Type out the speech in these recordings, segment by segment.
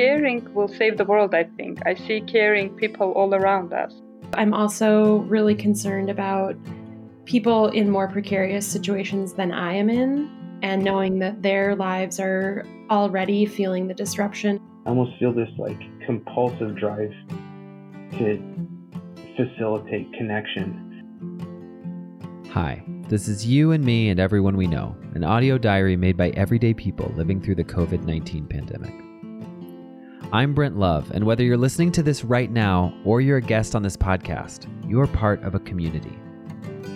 caring will save the world, I think. I see caring people all around us. I'm also really concerned about people in more precarious situations than I am in, and knowing that their lives are already feeling the disruption. I almost feel this like compulsive drive to facilitate connection. Hi, this is you and me and everyone we know, an audio diary made by everyday people living through the COVID 19 pandemic. I'm Brent Love, and whether you're listening to this right now or you're a guest on this podcast, you are part of a community.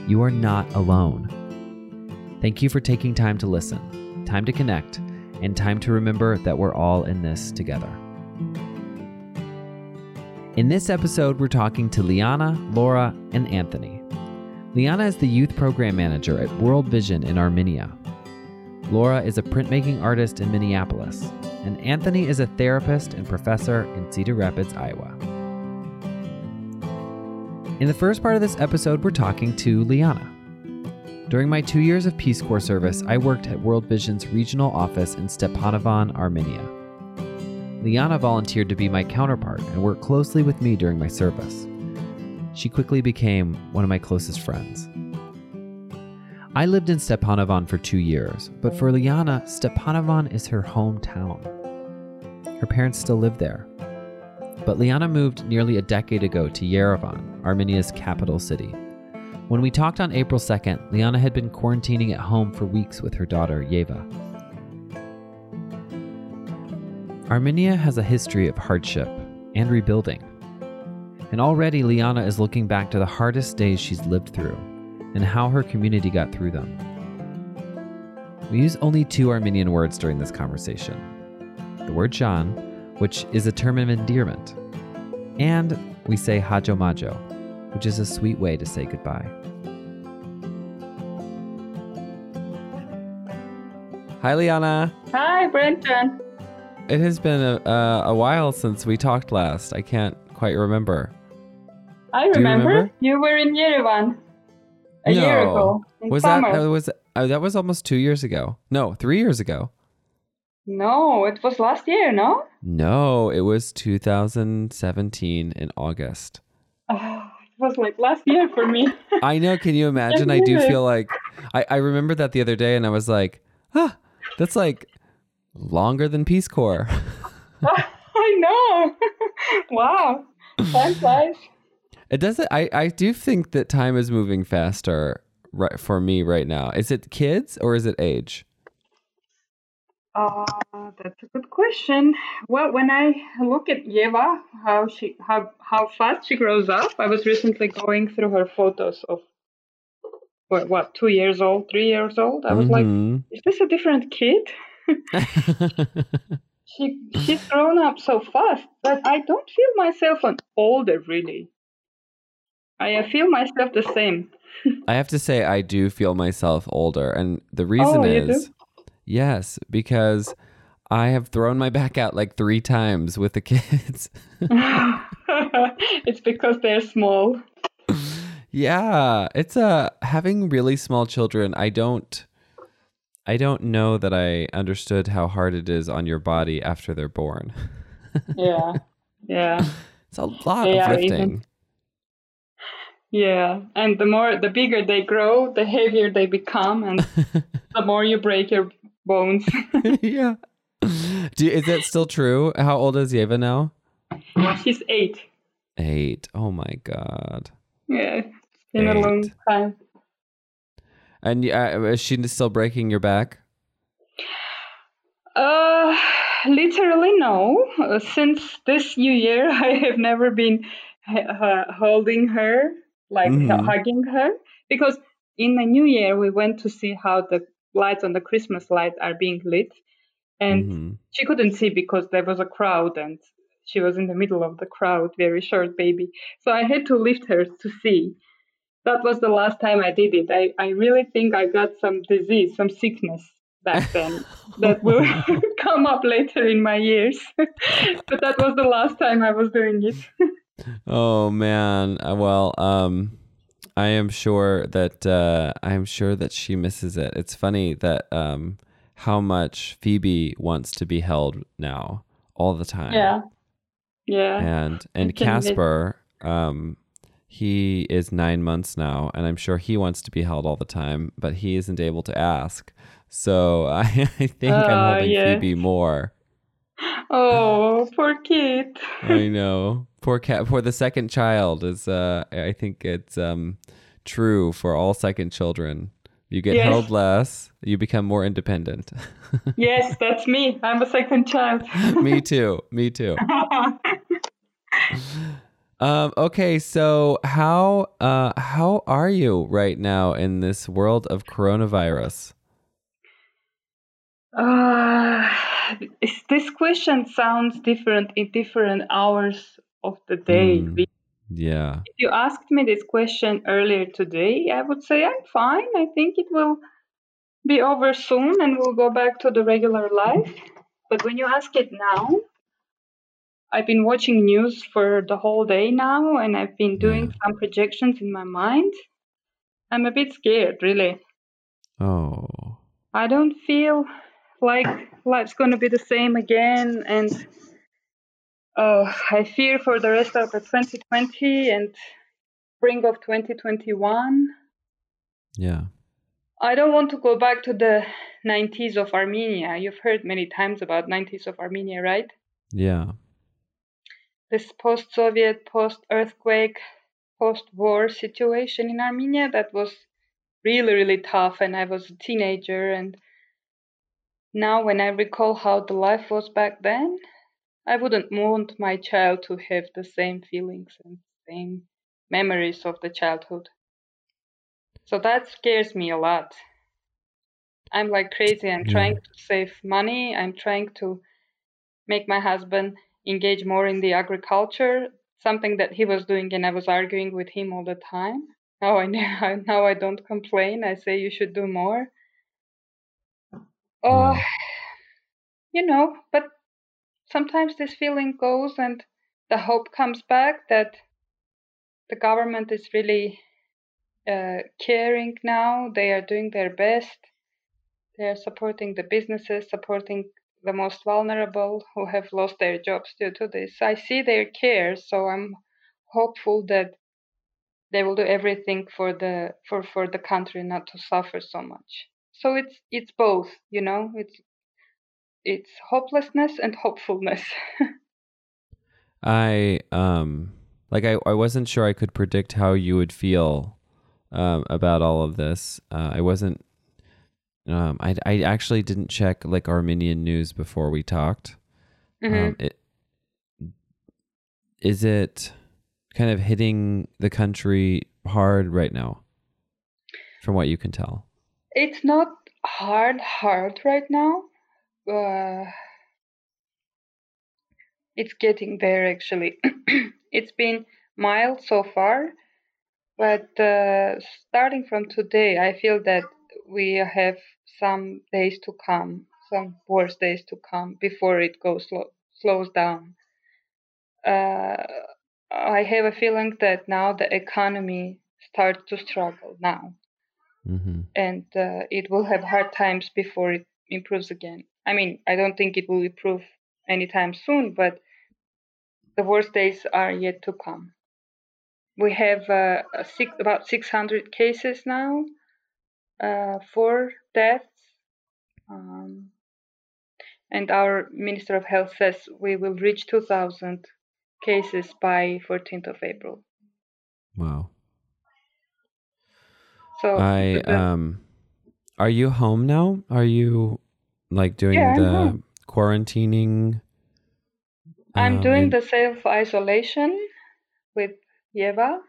You are not alone. Thank you for taking time to listen, time to connect, and time to remember that we're all in this together. In this episode, we're talking to Liana, Laura, and Anthony. Liana is the youth program manager at World Vision in Armenia. Laura is a printmaking artist in Minneapolis, and Anthony is a therapist and professor in Cedar Rapids, Iowa. In the first part of this episode, we're talking to Liana. During my two years of Peace Corps service, I worked at World Vision's regional office in Stepanavan, Armenia. Liana volunteered to be my counterpart and worked closely with me during my service. She quickly became one of my closest friends. I lived in Stepanavan for two years, but for Liana, Stepanavan is her hometown. Her parents still live there. But Liana moved nearly a decade ago to Yerevan, Armenia's capital city. When we talked on April 2nd, Liana had been quarantining at home for weeks with her daughter, Yeva. Armenia has a history of hardship and rebuilding. And already Liana is looking back to the hardest days she's lived through and how her community got through them. We use only two Armenian words during this conversation the word Jan, which is a term of endearment, and we say Hajo Majo, which is a sweet way to say goodbye. Hi, Liana. Hi, Brenton. It has been a, uh, a while since we talked last. I can't quite remember. I Do you remember. remember? You were in Yerevan a no. year ago. Was summer. that that was uh, that was almost two years ago? No, three years ago. No, it was last year, no? No, it was 2017 in August. Oh, it was like last year for me. I know. Can you imagine? I do it. feel like I, I remember that the other day, and I was like, ah, that's like longer than Peace Corps. I know. wow. Time flies. It doesn't. I I do think that time is moving faster right for me right now. Is it kids or is it age? Uh, that's a good question. Well, when I look at Yeva, how she how how fast she grows up, I was recently going through her photos of what, what two years old, three years old. I was like, Mhm. is this a different kid? She she's grown up so fast that I don't feel myself an older really. I feel myself the same. I have to say, I do feel myself older, and the reason Oh, is, yes, because I have thrown my back out like three times with the kids. it's because they're small. yeah, it's uh having really small children. I don't, I don't know that I understood how hard it is on your body after they're born. Yeah. Yeah. It's a lot of even- lifting. Yeah, and the more the bigger they grow, the heavier they become, and the more you break your bones. yeah. Do, is that still true? How old is Yeva now? She's eight. Eight. Oh my god. Yeah, it's been a long time. And uh, is she still breaking your back? Uh, literally no. Uh, since this new year, I have never been uh, holding her, like Mhm. hugging her, because in the new year we went to see how the lights on the Christmas light are being lit, and Mhm. she couldn't see because there was a crowd and she was in the middle of the crowd, very short baby. So I had to lift her to see. That was the last time I did it. I, I really think I got some disease, some sickness back then that will come up later in my years. but that was the last time I was doing it. Oh man. Uh, Well, um, I am sure that uh, I am sure that she misses it. It's funny that um, how much Phoebe wants to be held now. all the time. Yeah. Yeah. And and Casper, um, he is nine months now, and I'm sure he wants to be held all the time, but he isn't able to ask. So I, I think I'm Oh, holding yeah. Phoebe more. Oh, poor kid. I know. Poor cat. For the second child is. Uh, I think it's um, true for all second children. You get Yes. held less. You become more independent. yes, that's me. I'm a second child. Me too. Me too. Um, okay, so how uh, how are you right now in this world of coronavirus? Uh, this question sounds different in different hours of the day. Hmm. Yeah. If you asked me this question earlier today, I would say I'm fine. I think it will be over soon and we'll go back to the regular life. But when you ask it now, I've been watching news for the whole day now and I've been doing Yeah. some projections in my mind. I'm a bit scared, really. Oh. I don't feel like life's going to be the same again. And uh, I fear for the rest of the 2020 and spring of 2021. Yeah. I don't want to go back to the 90s of Armenia. You've heard many times about 90s of Armenia, right? Yeah. This post-Soviet, post-earthquake, post-war situation in Armenia that was really, really tough. And I was a teenager. And now, when I recall how the life was back then, I wouldn't want my child to have the same feelings and same memories of the childhood. So that scares me a lot. I'm like crazy. I'm Yeah. trying to save money. I'm trying to make my husband engage more in the agriculture, something that he was doing, and I was arguing with him all the time. Now I know, now I don't complain. I say you should do more. Oh, Yeah. you know, but sometimes this feeling goes and the hope comes back that the government is really uh, caring now. They are doing their best. They are supporting the businesses, supporting the most vulnerable who have lost their jobs due to this. I see their care, so I'm hopeful that they will do everything for the for, for the country not to suffer so much. So it's it's both, you know, it's it's hopelessness and hopefulness. I um like I, I wasn't sure I could predict how you would feel um about all of this. Uh, I wasn't um I I actually didn't check like Armenian news before we talked. Mhm. Um, it, is it kind of hitting the country hard right now, from what you can tell? It's not hard, hard right now. Uh, it's getting there actually. it's been mild so far, but uh, starting from today, I feel that we have some days to come, some worse days to come before it goes slow, slows down. Uh, I have a feeling that now the economy starts to struggle now Mm-hmm. and uh, it will have hard times before it improves again. I mean, I don't think it will improve anytime soon, but the worst days are yet to come. We have uh, a six, about 600 cases now, uh, four deaths, um, and our Minister of Health says we will reach 2,000 cases by 14th of April. Wow. So I um, are you home now? Are you like doing Yeah, I'm the quarantining? I'm um, doing in- the self isolation with Yeva,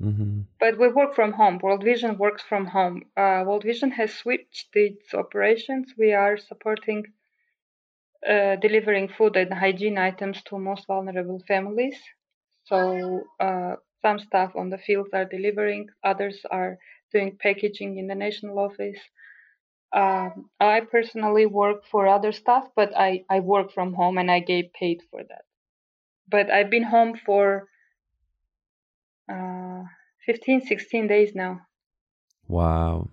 Mhm. but we work from home. World Vision works from home. Uh, World Vision has switched its operations. We are supporting uh, delivering food and hygiene items to most vulnerable families. So uh, some staff on the field are delivering, others are doing packaging in the national office. Um, I personally work for other staff, but I, I work from home and I get paid for that. But I've been home for uh, 15, 16 days now. Wow.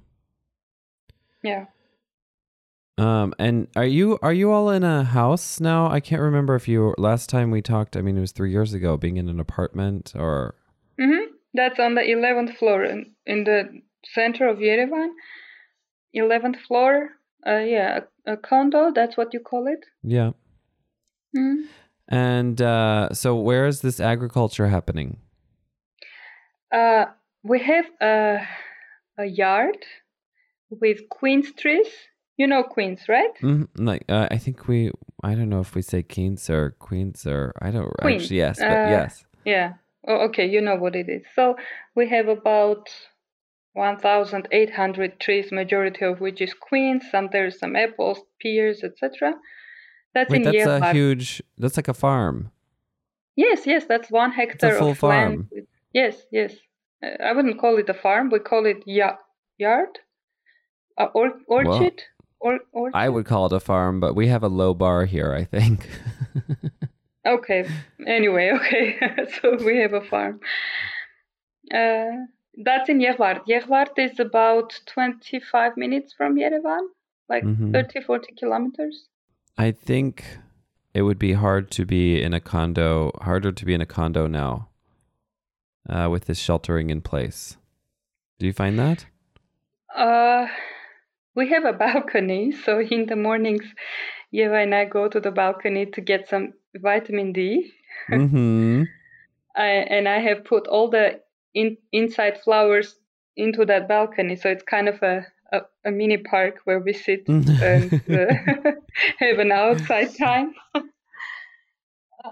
Yeah. Um, and are you are you all in a house now? I can't remember if you last time we talked. I mean, it was three years ago. Being in an apartment or hmm That's on the 11th floor in, in the center of Yerevan. 11th floor. Uh, yeah, a, a condo. That's what you call it. yeah. hmm And uh, so, where is this agriculture happening? Uh, we have a, a yard with quince trees. You know quince, right? mm Like, uh, I think we. I don't know if we say queens or queens or I don't Queens. actually. Yes, but Uh, yes. Yeah. Oh, okay, you know what it is. So we have about 1,800 trees, majority of which is quince. Some there's some apples, pears, etc. That's Wait, in that's a Yerevan. huge. That's like a farm. Yes, yes, that's one hectare full of land. farm. with- Yes, yes. Uh, I wouldn't call it a farm. We call it ya- yard, uh, or orchard, or orchard. I would call it a farm, but we have a low bar here. I think. Okay. Anyway, okay. so we have a farm. Uh, that's in Yerevan. Yerevan is about 25 minutes from Yerevan, like Mhm. 30, 40 kilometers. I think it would be hard to be in a condo, harder to be in a condo now uh, with this sheltering in place. Do you find that? Uh, we have a balcony, so in the mornings, Yeva and I go to the balcony to get some vitamin D. mm-hmm. I, and I have put all the in, inside flowers into that balcony, so it's kind of a, a, a mini park where we sit and uh, have an outside time.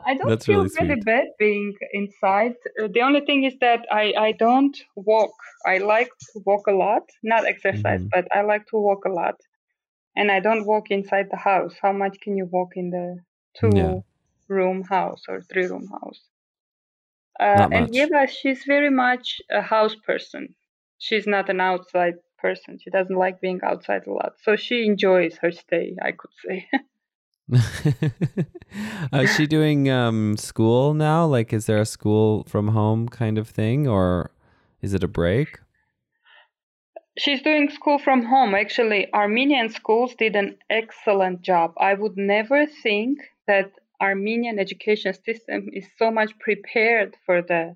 I don't That's feel really really bad being inside. Uh, the only thing is that I, I don't walk. I like to walk a lot, not exercise, Mhm. but I like to walk a lot. And I don't walk inside the house. How much can you walk in the two Yeah. room house or three room house? Uh, and. Yeva, she's very much a house person. She's not an outside person. She doesn't like being outside a lot. So she enjoys her stay, I could say. Is she doing um, school now? Like, is there a school from home kind of thing, or is it a break? She's doing school from home. Actually, Armenian schools did an excellent job. I would never think that Armenian education system is so much prepared for the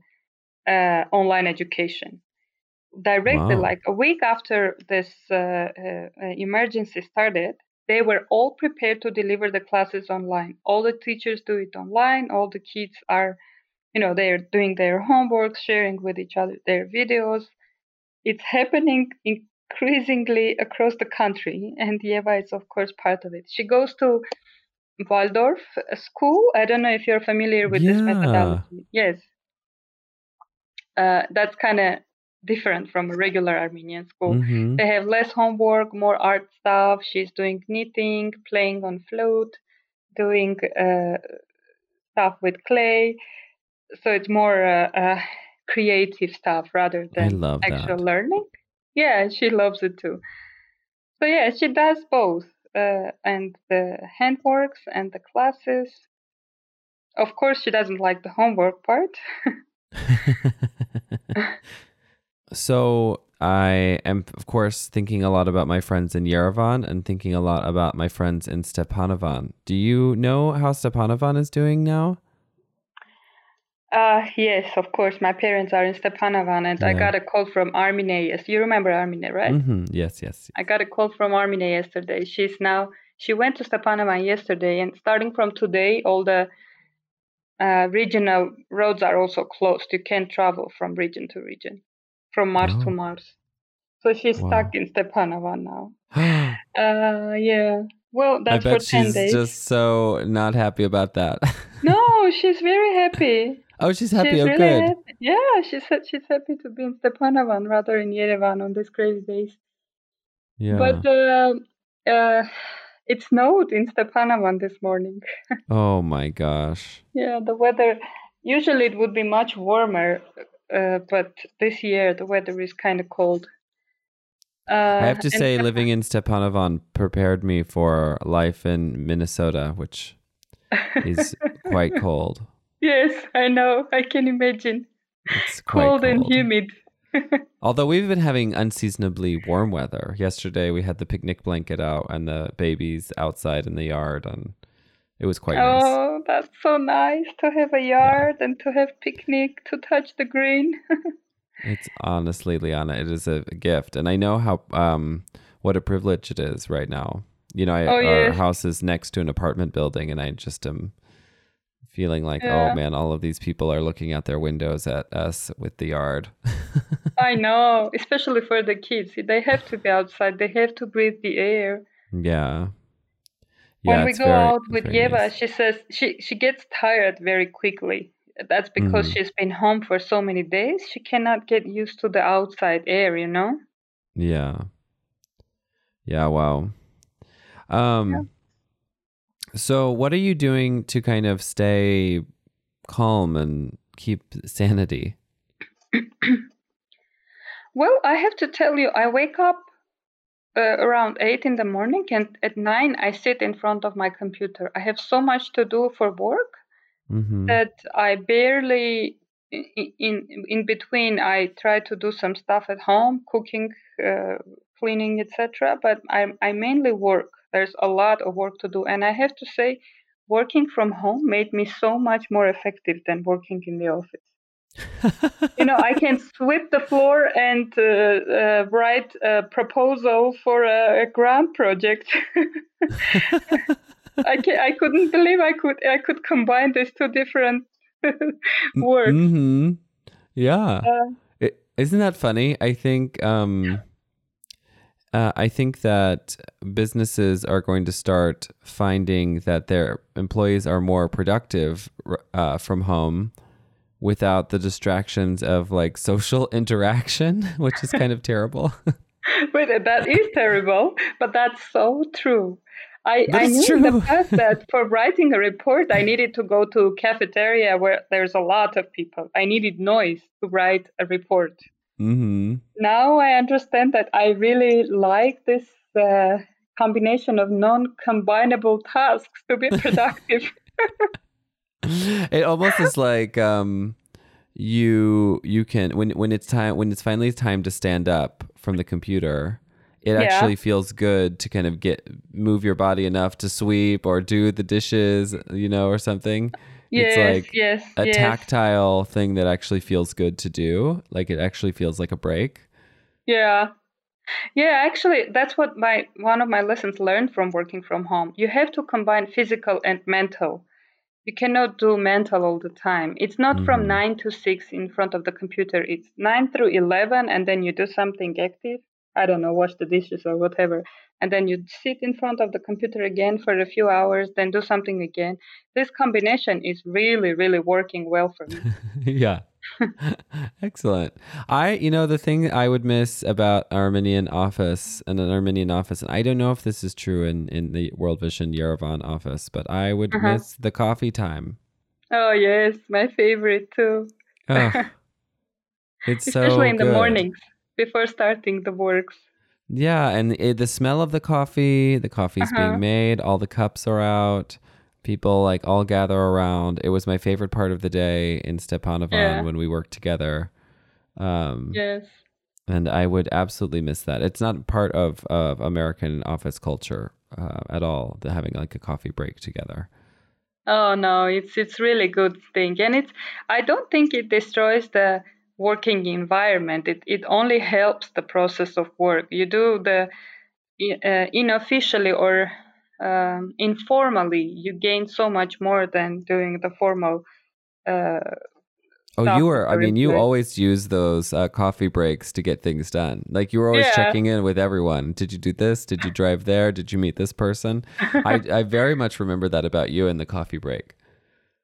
uh, online education. Directly, Wow. like a week after this uh, uh, uh, emergency started, they were all prepared to deliver the classes online. All the teachers do it online. All the kids are, you know, they're doing their homework, sharing with each other their videos it's happening increasingly across the country, and Yeva is, of course, part of it. She goes to Waldorf school. I don't know if you're familiar with this methodology. Yes. Uh, that's kind of different from a regular Armenian school. hmm They have less homework, more art stuff. She's doing knitting, playing on flute, doing uh, stuff with clay. So it's more uh, uh, creative stuff rather than actual that. learning. Yeah, she loves it too. So yeah, she does both, uh, and the handworks and the classes. Of course, she doesn't like the homework part. so I am, of course, thinking a lot about my friends in Yerevan and thinking a lot about my friends in Stepanavan. Do you know how Stepanavan is doing now? Uh, yes, of course. My parents are in Stepanavan, and I got a call from Armine. Yes, you remember Armine, right? Mm-hmm. Yes, yes. I got a call from Armine yesterday. She's now she went to Stepanavan yesterday, and starting from today, all the uh, regional roads are also closed. You can't travel from region to region, from marz Oh. to marz. So she's Wow. stuck in Stepanavan now. Uh, yeah. Well, that's for bet she's days. just so not happy about that. No, she's very happy. oh, she's happy. She's oh, really good. happy. Yeah, she said she's happy to be in Stepanavan rather in Yerevan on these crazy days. Yeah. But uh, uh, it snowed in Stepanavan this morning. oh my gosh. Yeah, the weather. Usually it would be much warmer, uh, but this year the weather is kind of cold. Uh, I have to say, living in Stepanavan prepared me for life in Minnesota, which is quite cold. yes, I know. I can imagine. It's quite Cold, and humid. Although we've been having unseasonably warm weather. Yesterday we had the picnic blanket out and the babies outside in the yard and it was quite nice. Oh, that's so nice to have a yard and to have picnic, to touch the green. It's honestly, Liana, it is a gift. And I know how um what a privilege it is right now. You know, I, Oh, our house is next to an apartment building and I just am feeling like, Yeah. oh man, all of these people are looking out their windows at us with the yard. I know, especially for the kids. They have to be outside. They have to breathe the air. yeah. Yeah, when we go very- out with Yeva, nice. she says she she gets tired very quickly. That's because Mhm. she's been home for so many days. She cannot get used to the outside air, you know. Yeah. Yeah, wow. Um so what are you doing to kind of stay calm and keep sanity? Well, I have to tell you, I wake up uh, around eight in the morning, and at nine I sit in front of my computer. I have so much to do for work Mhm. that I barely in in, in between I try to do some stuff at home, cooking, uh, cleaning, etc. But I I mainly work. There's a lot of work to do, and I have to say, working from home made me so much more effective than working in the office. You know, I can sweep the floor and uh, uh, write a proposal for a, a grant project. I can, I couldn't believe I could I could combine these two different works. Mhm. Yeah. Uh, I- Isn't that funny? I think um uh, I think that businesses are going to start finding that their employees are more productive uh, from home without the distractions of like social interaction, which is kind of terrible. but that is terrible, but that's so true. I, I knew in the past that for writing a report, I needed to go to cafeteria where there's a lot of people. I needed noise to write a report. Mm-hmm. Now I understand that I really like this uh, combination of non-combinable tasks to be productive. it almost is like um you you can when when it's time when it's finally time to stand up from the computer it Yeah. actually feels good to kind of get move your body enough to sweep or do the dishes you know or something yes, it's like yes, a yes. tactile thing that actually feels good to do like it actually feels like a break Yeah. Yeah, actually that's what my one of my lessons learned from working from home. You have to combine physical and mental. You cannot do mental all the time. It's not Mhm. from 9 to 6 in front of the computer. It's 9 through 11 and then you do something active. I don't know, wash the dishes or whatever. And then you sit in front of the computer again for a few hours, then do something again. This combination is really, really working well for me. yeah excellent i you know the thing i would miss about armenian office and an armenian office and i don't know if this is true in in the world vision yerevan office but i would Uh-huh. miss the coffee time oh, yes, my favorite too. Ugh. it's so Especially in the good. mornings before starting the works. yeah and it, the smell of the coffee the coffee's Uh-huh. being made all the cups are out people like all gather around it was my favorite part of the day in stepanavan Yeah. when we worked together um Yes. and I would absolutely miss that. It's not part of of American office culture uh, at all. The having like a coffee break together. Oh no, it's it's really good thing, and it's I don't think it destroys the working environment. It it only helps the process of work. You do the uh, unofficially or um, informally, you gain so much more than doing the formal. Uh, Oh, you were. I mean, you always use those uh, coffee breaks to get things done. Like you were always Yeah. checking in with everyone. Did you do this? Did you drive there? Did you meet this person? I I very much remember that about you in the coffee break.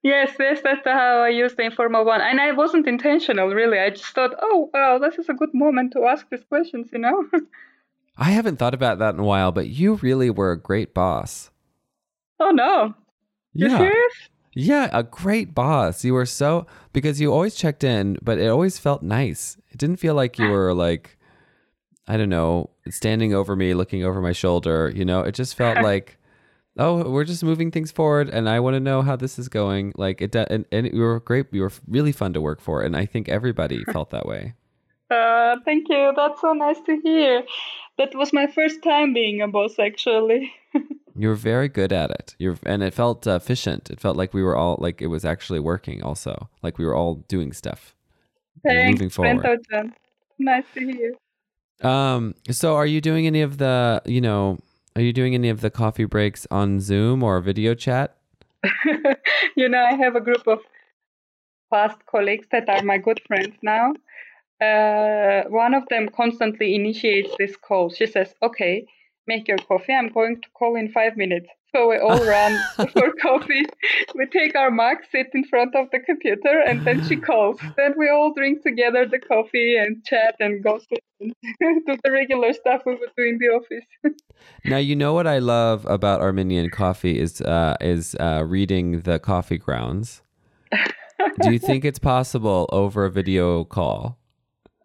Yes, yes, that's how I use the informal one, and I wasn't intentional really. I just thought, oh, wow, this is a good moment to ask these questions, you know. I haven't thought about that in a while, but you really were a great boss. oh no, you Yeah. serious? Yeah, a great boss. You were so because you always checked in, but it always felt nice. It didn't feel like you were like I don't know, standing over me, looking over my shoulder, you know? It just felt like oh, we're just moving things forward and I want to know how this is going. Like it and, and you were great. You were really fun to work for and I think everybody felt that way. Uh, thank you. That's so nice to hear. That was my first time being a boss, actually. You were very good at it. You're, and it felt uh, efficient. It felt like we were all like it was actually working. Also, like we were all doing stuff. Thanks, moving forward. Nice to hear. Um. So, are you doing any of the? You know, are you doing any of the coffee breaks on Zoom or video chat? you know, I have a group of past colleagues that are my good friends now. Uh, one of them constantly initiates this call. She says, "Okay, make your coffee. I'm going to call in five minutes." So we all run for coffee. We take our mug, sit in front of the computer, and then she calls. Then we all drink together the coffee and chat and gossip and do the regular stuff we would do in the office. Now, you know what I love about Armenian coffee is uh, is uh, reading the coffee grounds. Do you think it's possible over a video call?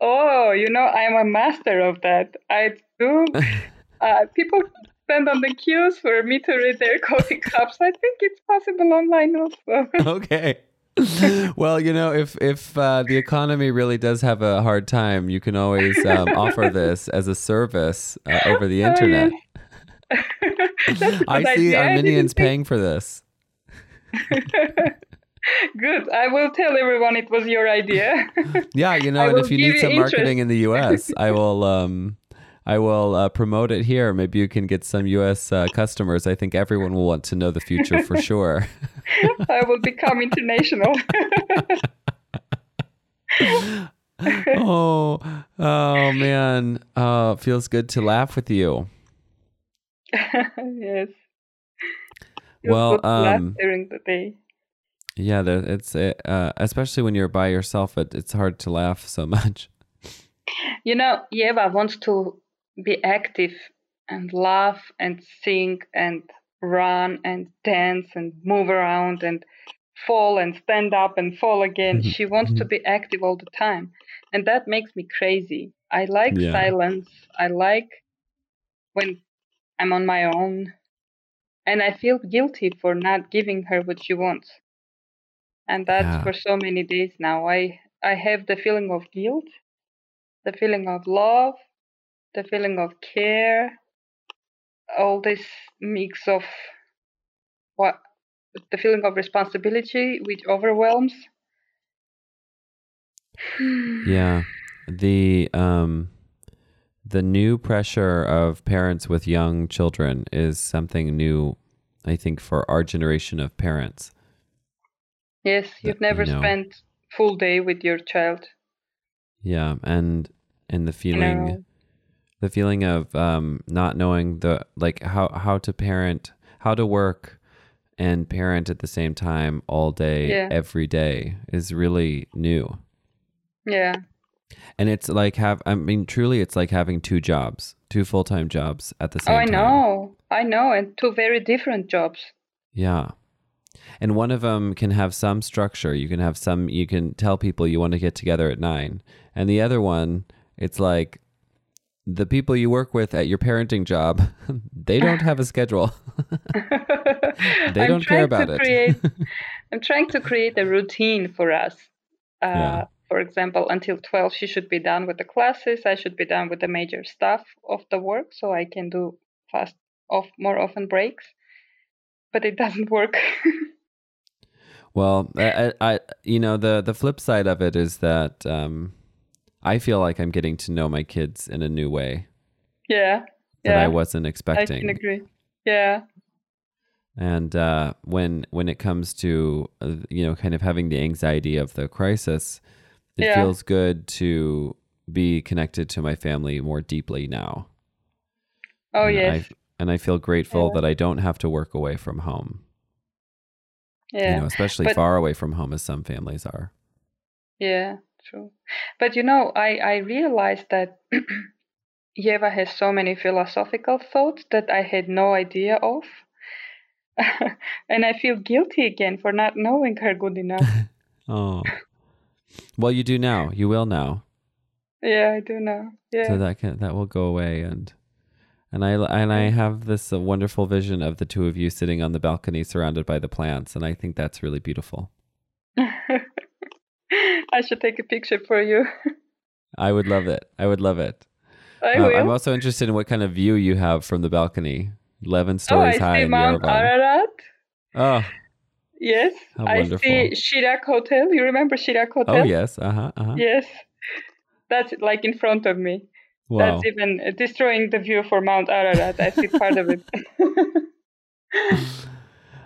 Oh, you know, I'm a master of that. I do. Uh, people stand on the queues for me to read their coffee cups. I think it's possible online also. okay. well, you know, if if uh, the economy really does have a hard time, you can always um, offer this as a service uh, over the Oh, internet. That's a I see idea. Armenians paying for this. Good. I will tell everyone it was your idea. Yeah, you know, and if you need some marketing interest. in the U.S., I will. Um, I will uh, promote it here. Maybe you can get some U.S. Uh, customers. I think everyone will want to know the future for sure. I will become international. oh, oh man, uh, feels good to laugh with you. yes. Feels Well, good to laugh um, during the day. Yeah, the, it's uh, especially when you're by yourself. It, it's hard to laugh so much. You know, Yeva wants to be active and laugh and sing and run and dance and move around and fall and stand up and fall again. Mhm, She wants to mhm. be active all the time. And that makes me crazy. I like Yeah. silence. I like when I'm on my own. And I feel guilty for not giving her what she wants. And that's Yeah. for so many days now. I I have the feeling of guilt, the feeling of love, the feeling of care, all this mix of what the feeling of responsibility which overwhelms. Yeah, the um, the new pressure of parents with young children is something new. I think for our generation of parents. Yes, That- you've never you know. spent full day with your child. Yeah, and and the You feeling. know, the feeling of um, not knowing the like how how to parent how to work and parent at the same time all day Yeah. every day is really new. Yeah, and it's like have i mean truly it's like having two jobs two full-time jobs at the oh, same I time. I know, I know, and two very different jobs. yeah. And one of them can have some structure. You can have some you can tell people you want to get together at nine. And the other one it's like the people you work with at your parenting job they don't have a schedule They don't care about it. Create, I'm trying to create a routine for us. Uh, Yeah. For example, until 12, she should be done with the classes. I should be done with the major stuff of the work, so I can do fast, off more often breaks. But it doesn't work. Well, I, I, I- you know, the the flip side of it is that um, I feel like I'm getting to know my kids in a new way yeah, that yeah, I wasn't expecting. I can agree. Yeah, And uh, when when it comes to uh, you know, kind of having the anxiety of the crisis, it Yeah. feels good to be connected to my family more deeply now. oh and yes, I, and I feel grateful Yeah. that I don't have to work away from home. yeah. You know, especially But- far away from home as some families are. Yeah, true. But you know, I, I realized that Yeva has so many philosophical thoughts that I had no idea of. and I feel guilty again for not knowing her good enough. Oh. Well, you do now. You will now. yeah, I do know. Yeah. So that can that will go away and and I and I have this uh, wonderful vision of the two of you sitting on the balcony surrounded by the plants and I think that's really beautiful. I should take a picture for you. I would love it. I would love it. I Uh, will. I'm also interested in what kind of view you have from the balcony. 11 stories oh, I high see in Mount Yerevan. Ararat. Oh, Yes, How I wonderful. see Shirak Hotel. You remember Shirak Hotel? oh yes. Uh-huh. Uh-huh. Yes, that's like in front of me. Wow. That's even uh, destroying the view for Mount Ararat. I see part of it.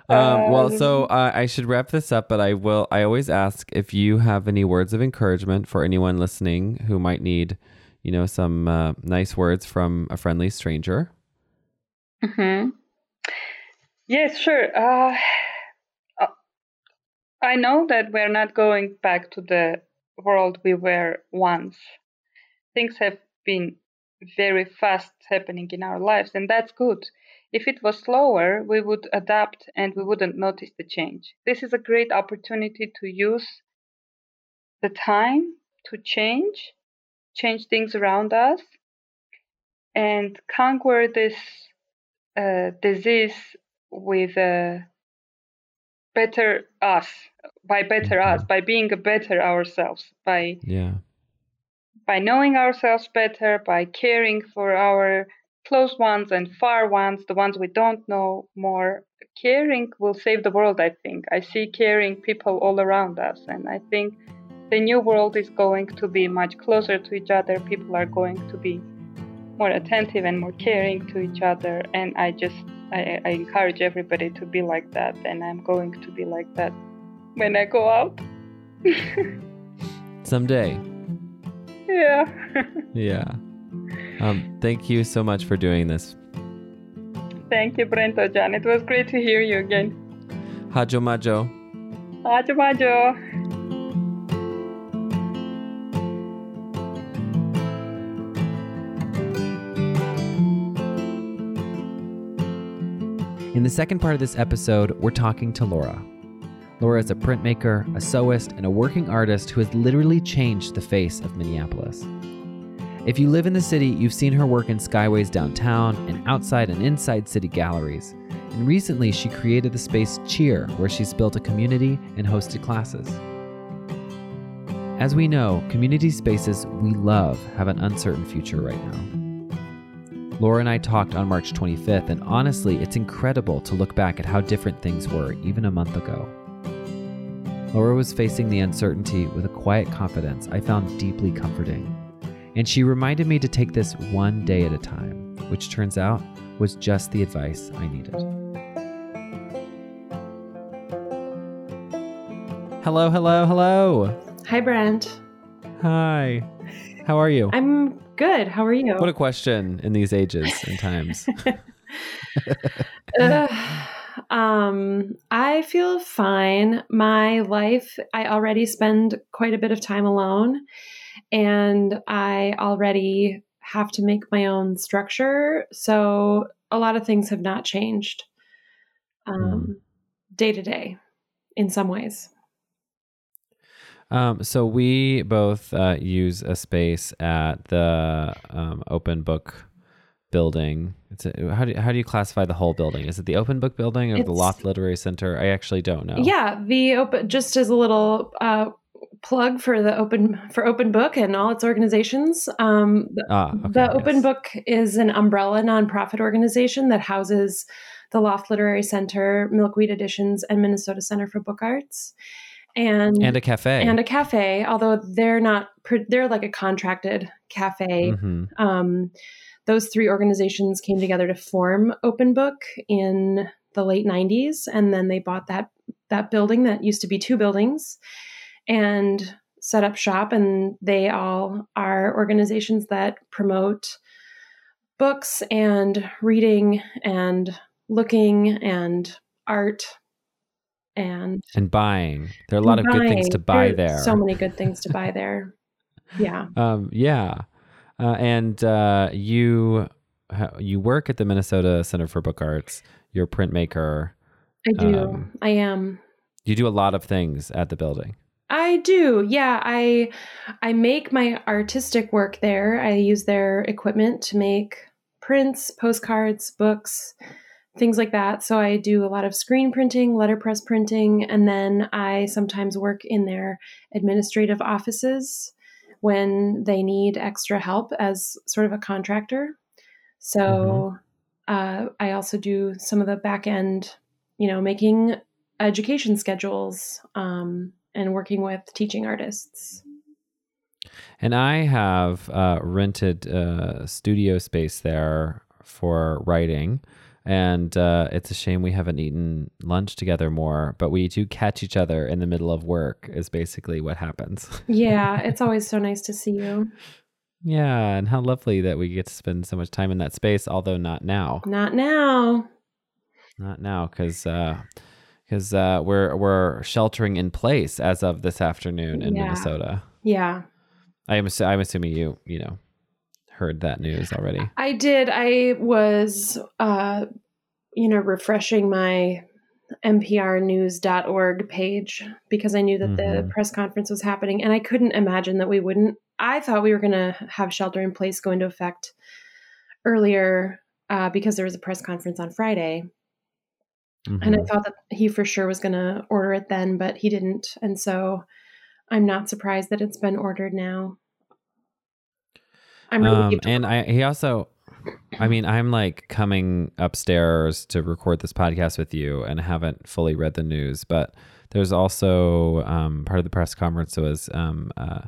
Um, well, Um, so uh, I should wrap this up, but I will. I always ask if you have any words of encouragement for anyone listening who might need, you know, some uh, nice words from a friendly stranger. hmm Yes, sure. Uh, uh, I know that we're not going back to the world we were once. Things have been very fast happening in our lives, and that's good. If it was slower, we would adapt and we wouldn't notice the change. This is a great opportunity to use the time to change, change things around us, and conquer this uh, disease with a better us, by better us, by being a better ourselves, by Yeah. by knowing ourselves better, by caring for our close ones and far ones, the ones we don't know more. Caring will save the world, I think. I see caring people all around us, and I think the new world is going to be much closer to each other. People are going to be more attentive and more caring to each other, and I just I, I encourage everybody to be like that, and I'm going to be like that when I go out. Someday. yeah. Yeah. Um, thank you so much for doing this. Thank you, Brenton Jan. It was great to hear you again. Hajo Majo. Majo majo. In the second part of this episode, we're talking to Laura. Laura is a printmaker, a sewist, and a working artist who has literally changed the face of Minneapolis. If you live in the city, you've seen her work in skyways downtown and outside and inside city galleries. And recently, she created the space Cheer, where she's built a community and hosted classes. As we know, community spaces we love have an uncertain future right now. Laura and I talked on March 25th, and honestly, it's incredible to look back at how different things were even a month ago. Laura was facing the uncertainty with a quiet confidence I found deeply comforting. And she reminded me to take this one day at a time, which turns out was just the advice I needed. Hello, hello, hello. Hi, Brent. Hi. How are you? I'm good. How are you? What a question in these ages and times. Ugh. um, I feel fine. My life, I already spend quite a bit of time alone, and I already have to make my own structure. So a lot of things have not changed um, day to day in some ways. Um, so we both uh, use a space at the um, Open Book building. It's a, how do how do you classify the whole building? Is it the Open Book building or the Loft Literary Center? I actually don't know. Yeah, the open just as a little uh, plug for the open for Open Book and all its organizations. Um, the, Ah, okay, the Open yes. Book is an umbrella nonprofit organization that houses the Loft Literary Center, Milkweed Editions, and Minnesota Center for Book Arts, and and a cafe. and a cafe. Although they're not, they're like a contracted cafe. Mhm. Um, those three organizations came together to form Open Book in the late 90s and then they bought that that building that used to be two buildings and set up shop and they all are organizations that promote books and reading and looking and art and and buying. There are a lot of good things to buy There there. So many good things to buy there. Yeah. Um, yeah, uh, and uh, you you work at the Minnesota Center for Book Arts. You're a printmaker. I do. Um, I am. You do a lot of things at the building. I do. Yeah, I I make my artistic work there. I use their equipment to make prints, postcards, books, things like that. So I do a lot of screen printing, letterpress printing, and then I sometimes work in their administrative offices when they need extra help as sort of a contractor. So uh, I also do some of the back end, you know, making education schedules um, and working with teaching artists. And I have uh, rented a studio space there for writing. And uh, it's a shame we haven't eaten lunch together more, but we do catch each other in the middle of work, is basically what happens. Yeah, it's always so nice to see you. Yeah, and how lovely that we get to spend so much time in that space, although not now. Not now. Not now, because because uh, we're we're sheltering in place as of this afternoon in Yeah. Minnesota. Yeah. I am assu- I'm assuming you you know heard that news already. I did. I was, uh, you know, refreshing my mprnews.org page because I knew that the Mhm. press conference was happening and I couldn't imagine that we wouldn't. I thought we were going to have shelter in place go into effect earlier uh, because there was a press conference on Friday. And I Mhm. thought that he for sure was going to order it then, but he didn't. And so I'm not surprised that it's been ordered now. I'm really Um, and I he also I mean, I'm like coming upstairs to record this podcast with you and haven't fully read the news, but there's also um, part of the press conference was um, uh,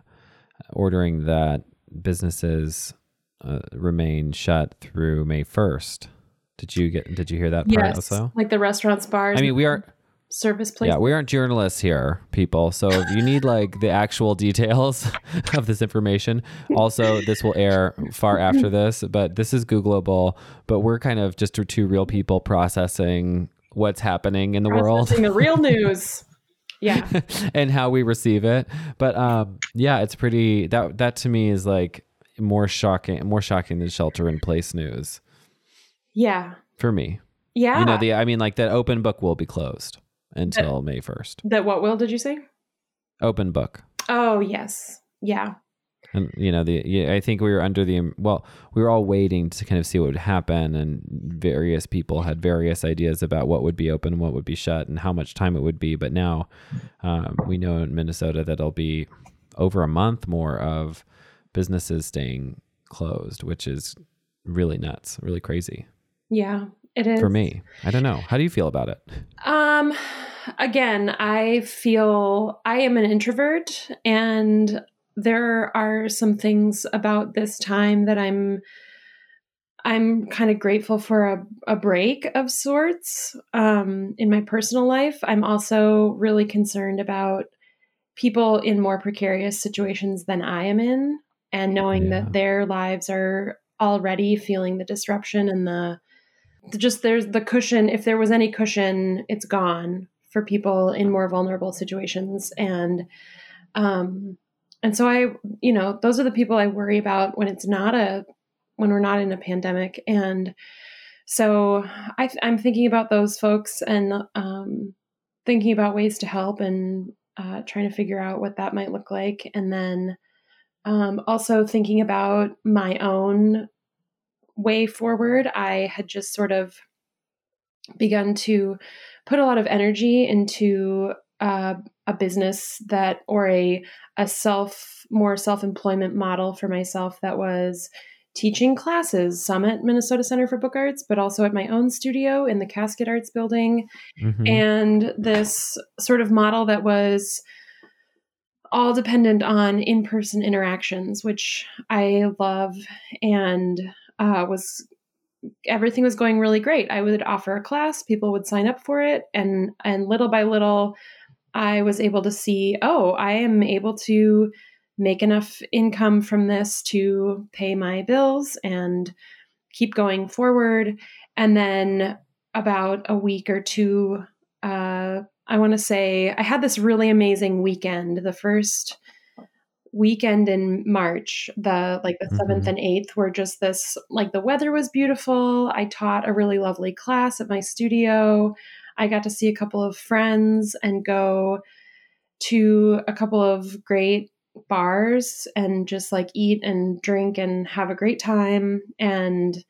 ordering that businesses uh, remain shut through May 1st. Did you get? Did you hear that part yes, also? like the restaurants, bars. I mean, we are. service places. Yeah, we aren't journalists here, people. So if you need like the actual details of this information, also this will air far after this, but this is Googleable. But we're kind of just two real people processing what's happening in the world Processing the real news. Yeah. and how we receive it. But um, yeah, it's pretty. That that to me is like more shocking, more shocking than shelter in place news Yeah. for me. Yeah. You know, the I mean, like that open book will be closed until May first. that what will did you say? Open book. Oh, yes. Yeah. And you know, the yeah, I think we were under the well, we were all waiting to kind of see what would happen, and various people had various ideas about what would be open, and what would be shut, and how much time it would be. But now, um, we know in Minnesota that it'll be over a month more of businesses staying closed, which is really nuts, really crazy Yeah. It is. for me. I don't know. How do you feel about it? Um again, I feel I am an introvert and there are some things about this time that I'm I'm kind of grateful for a, a break of sorts um, in my personal life. I'm also really concerned about people in more precarious situations than I am in, and knowing Yeah. that their lives are already feeling the disruption and the just there's the cushion if there was any cushion it's gone for people in more vulnerable situations. And um and so i you know those are the people i worry about when it's not a when we're not in a pandemic. And so I, i'm thinking about those folks and um thinking about ways to help and uh, trying to figure out what that might look like. And then um, also thinking about my own way forward, I had just sort of begun to put a lot of energy into uh, a business that, or a a self more self employment model for myself that was teaching classes, some at Minnesota Center for Book Arts, but also at my own studio in the Casket Arts building Mhm. and this sort of model that was all dependent on in-person interactions which i love and uh, was everything was going really great i would offer a class people would sign up for it and and little by little i was able to see oh i am able to make enough income from this to pay my bills and keep going forward and then about a week or two uh, I want to say I had this really amazing weekend. The first weekend in March, the like the 7th Mhm. and 8th were just this like the weather was beautiful. I taught a really lovely class at my studio. I got to see a couple of friends and go to a couple of great bars and just like eat and drink and have a great time and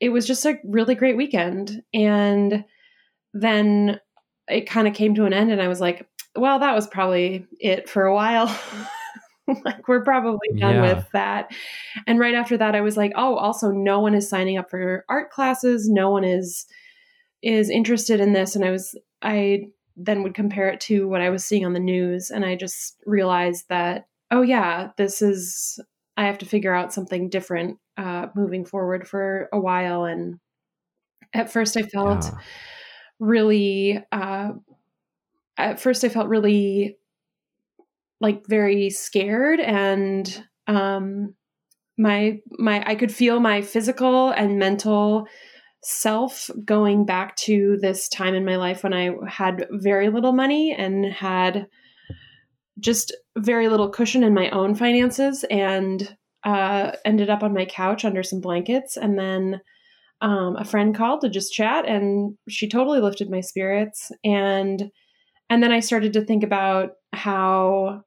it was just a really great weekend and then it kind of came to an end and i was like well that was probably it for a while like we're probably done Yeah. with that. And right after that I was like, oh, also no one is signing up for art classes, no one is is interested in this and I was I then would compare it to what I was seeing on the news and I just realized that oh yeah, this is I have to figure out something different uh moving forward for a while and at first I felt Yeah. really uh at first I felt really like very scared and um my my I could feel my physical and mental self going back to this time in my life when I had very little money and had just very little cushion in my own finances and uh ended up on my couch under some blankets. And then um, a friend called to just chat and she totally lifted my spirits. And and then i started to think about how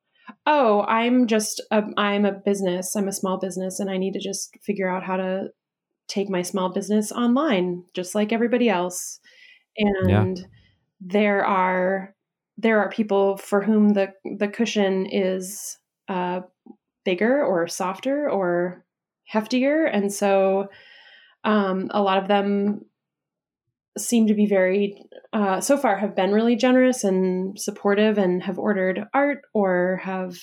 oh i'm just a, i'm a business i'm a small business and i need to just figure out how to take my small business online just like everybody else. And there are there are people for whom the the cushion is uh, bigger or softer or heftier. And so um, a lot of them seem to be very uh, so far have been really generous and supportive and have ordered art or have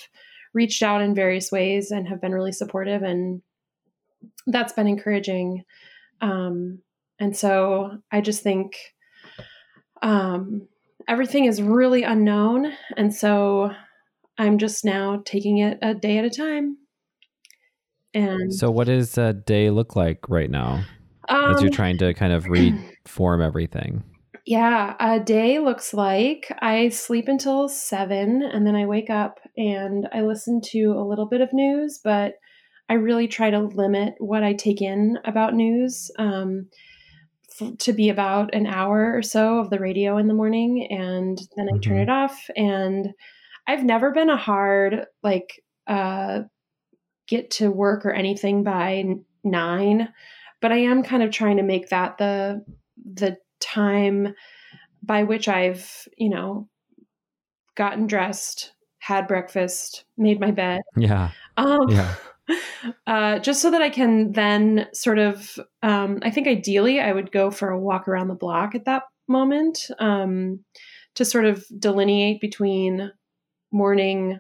reached out in various ways and have been really supportive and that's been encouraging. Um, and so i just think um, everything is really unknown and so i'm just now taking it a day at a time. And So, what does a day look like right now? Um, as you're trying to kind of reform everything? Yeah, a day looks like I sleep until seven and then I wake up and I listen to a little bit of news, but I really try to limit what I take in about news um, f- to be about an hour or so of the radio in the morning and then I turn Mhm. it off. And I've never been a hard, like, uh, get to work or anything by nine, but I am kind of trying to make that the the time by which I've, you know, gotten dressed, had breakfast, made my bed. Yeah. Um, Yeah. uh, just so that I can then sort of, um, I think ideally I would go for a walk around the block at that moment um, to sort of delineate between morning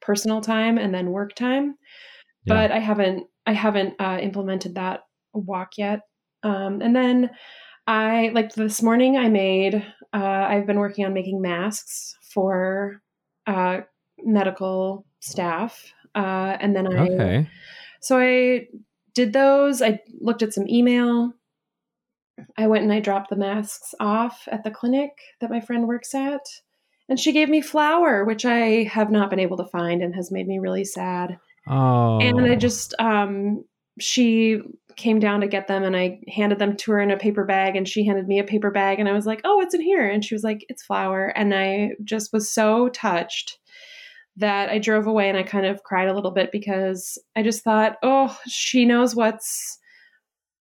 personal time and then work time. Yeah. But I haven't, I haven't uh, implemented that walk yet. Um, and then I like this morning I made, uh, I've been working on making masks for uh, medical staff. Uh, and then I, Okay. so I did those. I looked at some email. I went and I dropped the masks off at the clinic that my friend works at. And she gave me flour, which I have not been able to find and has made me really sad. Oh. And I just, um, she came down to get them and I handed them to her in a paper bag and she handed me a paper bag and I was like, oh, it's in here. And she was like, it's flour. And I just was so touched that I drove away and I kind of cried a little bit because I just thought, oh, she knows what's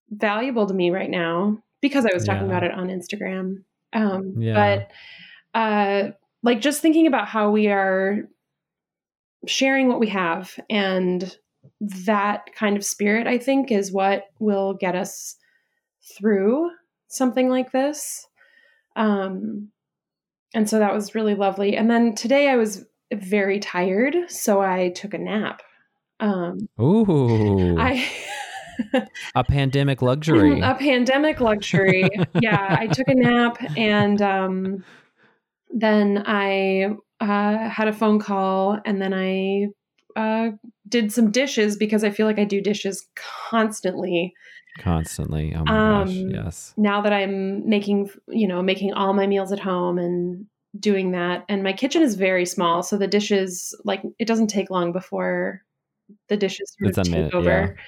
valuable to me right now because I was talking Yeah. about it on Instagram. Um, Yeah. But uh, like just thinking about how we are sharing what we have and that kind of spirit, I think, is what will get us through something like this. Um, and so that was really lovely. And then today I was very tired, so I took a nap. Um, Ooh. I a pandemic luxury. a pandemic luxury. yeah, I took a nap and um, then I uh, had a phone call and then I uh, did some dishes because I feel like I do dishes constantly Constantly. Oh my gosh. Um, Yes. now that I'm making, you know, making all my meals at home and doing that. And my kitchen is very small, so the dishes like it doesn't take long before the dishes sort of take minute, over. yeah.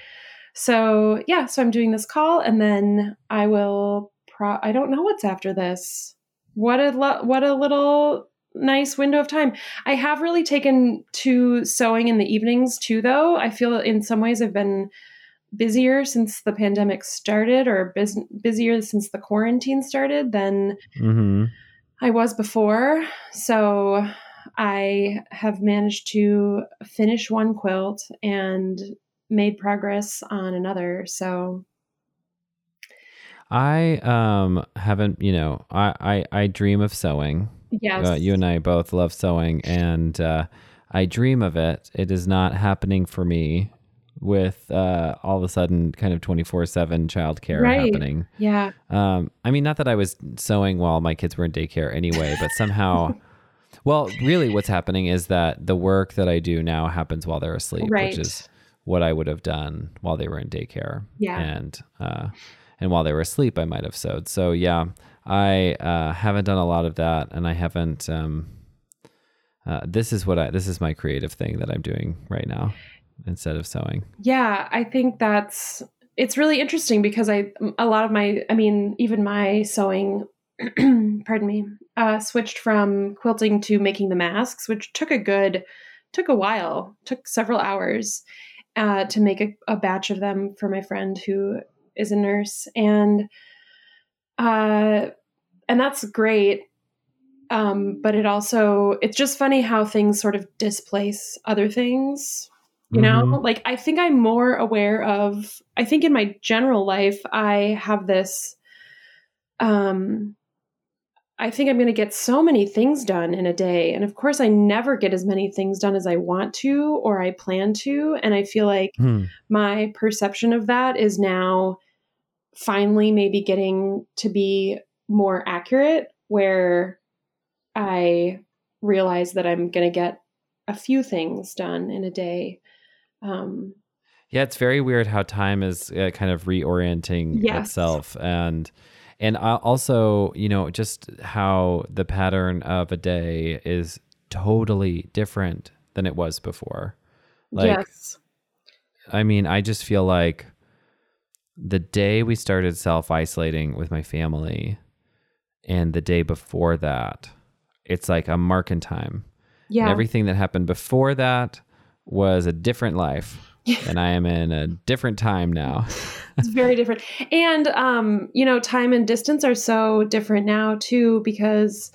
So yeah, so I'm doing this call, and then I will. Pro- I don't know what's after this. What a lo- what a little nice window of time. I have really taken to sewing in the evenings too, though. I feel in some ways I've been busier since the pandemic started, or bus- busier since the quarantine started than Mm-hmm. I was before. So I have managed to finish one quilt and made progress on another. So I um haven't, you know, I I, I dream of sewing. Yes, Uh, you and I both love sewing, and uh, I dream of it. It is not happening for me with uh, all of a sudden kind of 24 7 childcare Right. happening. yeah, Um, I mean, not that I was sewing while my kids were in daycare anyway, but somehow, well, really what's happening is that the work that I do now happens while they're asleep, Right. which is what I would have done while they were in daycare. Yeah. And, uh, and while they were asleep, I might have sewed. So yeah, I uh, haven't done a lot of that, and I haven't. Um, uh, this is what I. This is my creative thing that I'm doing right now, instead of sewing. yeah. I think that's it's really interesting because I a lot of my I mean even my sewing, pardon me, uh, switched from quilting to making the masks, which took a good took a while, took several hours uh, to make a, a batch of them for my friend who is a nurse and uh and that's great um but it also it's just funny how things sort of displace other things you know Mhm. like i think i'm more aware of i think in my general life i have this um i think i'm going to get so many things done in a day and of course i never get as many things done as i want to or i plan to and i feel like Hmm. my perception of that is now finally maybe getting to be more accurate where i realize that i'm going to get a few things done in a day um, Yeah, it's very weird how time is uh, kind of reorienting Yes. itself, and and also you know just how the pattern of a day is totally different than it was before. Like, yes I mean, I just feel like the day we started self isolating with my family, and the day before that, it's like a mark in time. yeah And everything that happened before that was a different life. and I am in a different time now. it's very different and um you know time and distance are so different now too because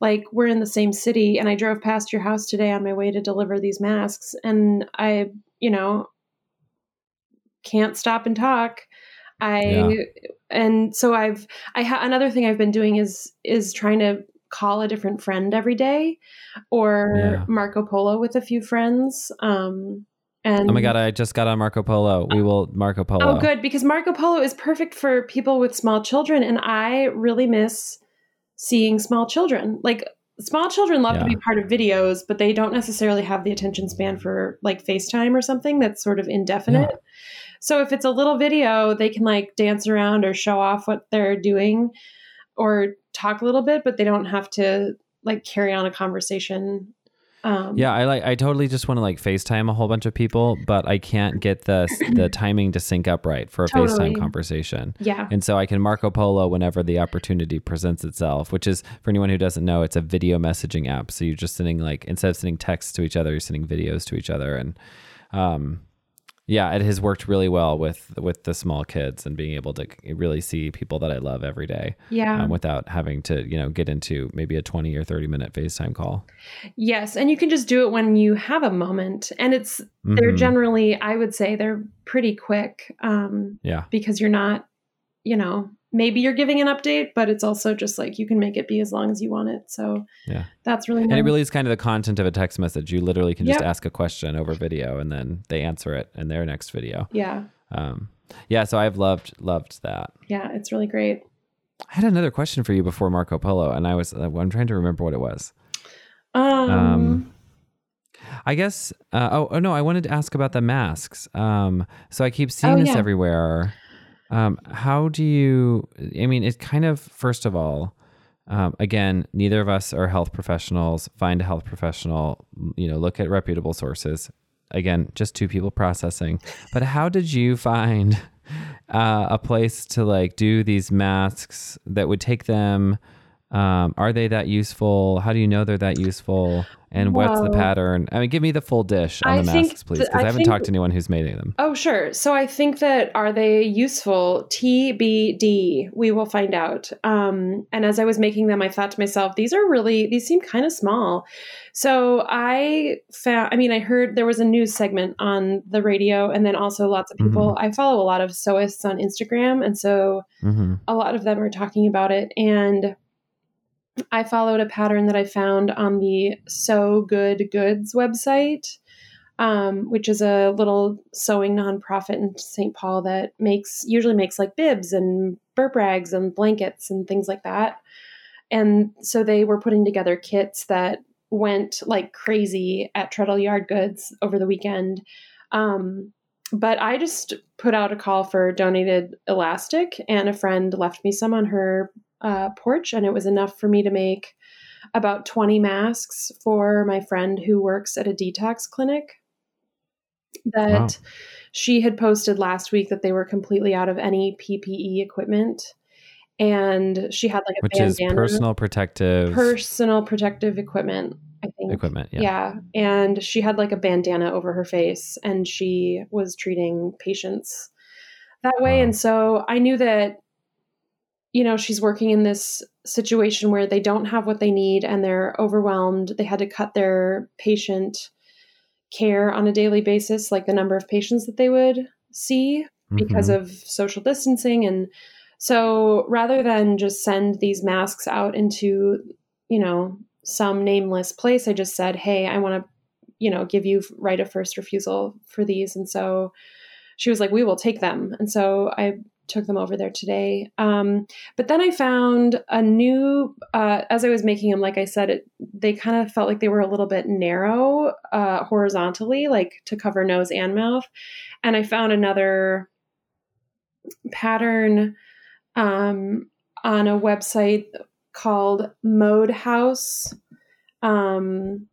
like we're in the same city and i drove past your house today on my way to deliver these masks and i you know can't stop and talk i Yeah. and so i've i ha- another thing i've been doing is is trying to call a different friend every day or Yeah. marco polo with a few friends um and Oh my god, I just got on Marco Polo. We will Marco Polo. Oh, good, because Marco Polo is perfect for people with small children, and I really miss seeing small children. Like small children love to be part of videos, but they don't necessarily have the attention span for like FaceTime or something that's sort of indefinite. So if it's a little video, they can like dance around or show off what they're doing or talk a little bit, but they don't have to like carry on a conversation. Um, Yeah, I like I totally just want to like FaceTime a whole bunch of people, but I can't get the the timing to sync up right for a Totally. FaceTime conversation. Yeah. And so I can Marco Polo whenever the opportunity presents itself, which is for anyone who doesn't know, it's a video messaging app. So you're just sending like instead of sending texts to each other, you're sending videos to each other and um yeah, it has worked really well with with the small kids and being able to really see people that I love every day Yeah. um, without having to, you know, get into maybe a 20 or 30 minute FaceTime call. Yes, and you can just do it when you have a moment, and it's they're Mhm. generally, I would say, they're pretty quick um, yeah. because you're not, you know, maybe you're giving an update, but it's also just like you can make it be as long as you want it. So Yeah. that's really And it really is kind of the content of a text message. You literally can just Yep. ask a question over video and then they answer it in their next video. yeah, Um, yeah, so I've loved loved that. yeah, it's really great. I had another question for you before Marco Polo, and I was uh, I'm trying to remember what it was. Um, Um, I guess. Uh, oh, oh no, I wanted to ask about the masks. Um, so I keep seeing Oh, this yeah. everywhere. Um, how do you? I mean, it kind of. First of all, um, again, neither of us are health professionals. Find a health professional. You know, look at reputable sources. Again, just two people processing. But how did you find uh, a place to like do these masks that would take them? Um, are they that useful? How do you know they're that useful? And what's the pattern? I mean, give me the full dish on I the masks, please, because I, I haven't think- talked to anyone who's made them. Oh, sure. So I think that are they useful? TBD. We will find out. Um, and as I was making them, I thought to myself, these are really these seem kind of small. So I found. I mean, I heard there was a news segment on the radio, and then also lots of people. I follow a lot of sewists on Instagram, and so hmm a lot of them are talking about it and i followed a pattern that i found on the Sew Good Goods website um, which is a little sewing nonprofit in st paul that makes usually makes like bibs and burp rags and blankets and things like that. And so they were putting together kits that went like crazy at treadle yard goods over the weekend. Um, but I just put out a call for donated elastic, and a friend left me some on her uh, porch, and it was enough for me to make about 20 masks for my friend who works at a detox clinic. That Wow. she had posted last week that they were completely out of any PPE equipment, and she had like a Which is bandana, personal protective personal protective equipment. I think equipment. Yeah. yeah. And she had like a bandana over her face and she was treating patients that way. Wow. And so I knew that, you know, she's working in this situation where they don't have what they need and they're overwhelmed. They had to cut their patient care on a daily basis, like the number of patients that they would see because Mhm. of social distancing and so rather than just send these masks out into you know some nameless place i just said hey i want to you know give you right of first refusal for these and so she was like we will take them and so i took them over there today um, but then i found a new uh, as i was making them like i said it, they kind of felt like they were a little bit narrow uh, horizontally like to cover nose and mouth and i found another pattern um, on a website called Mode Haus. Um,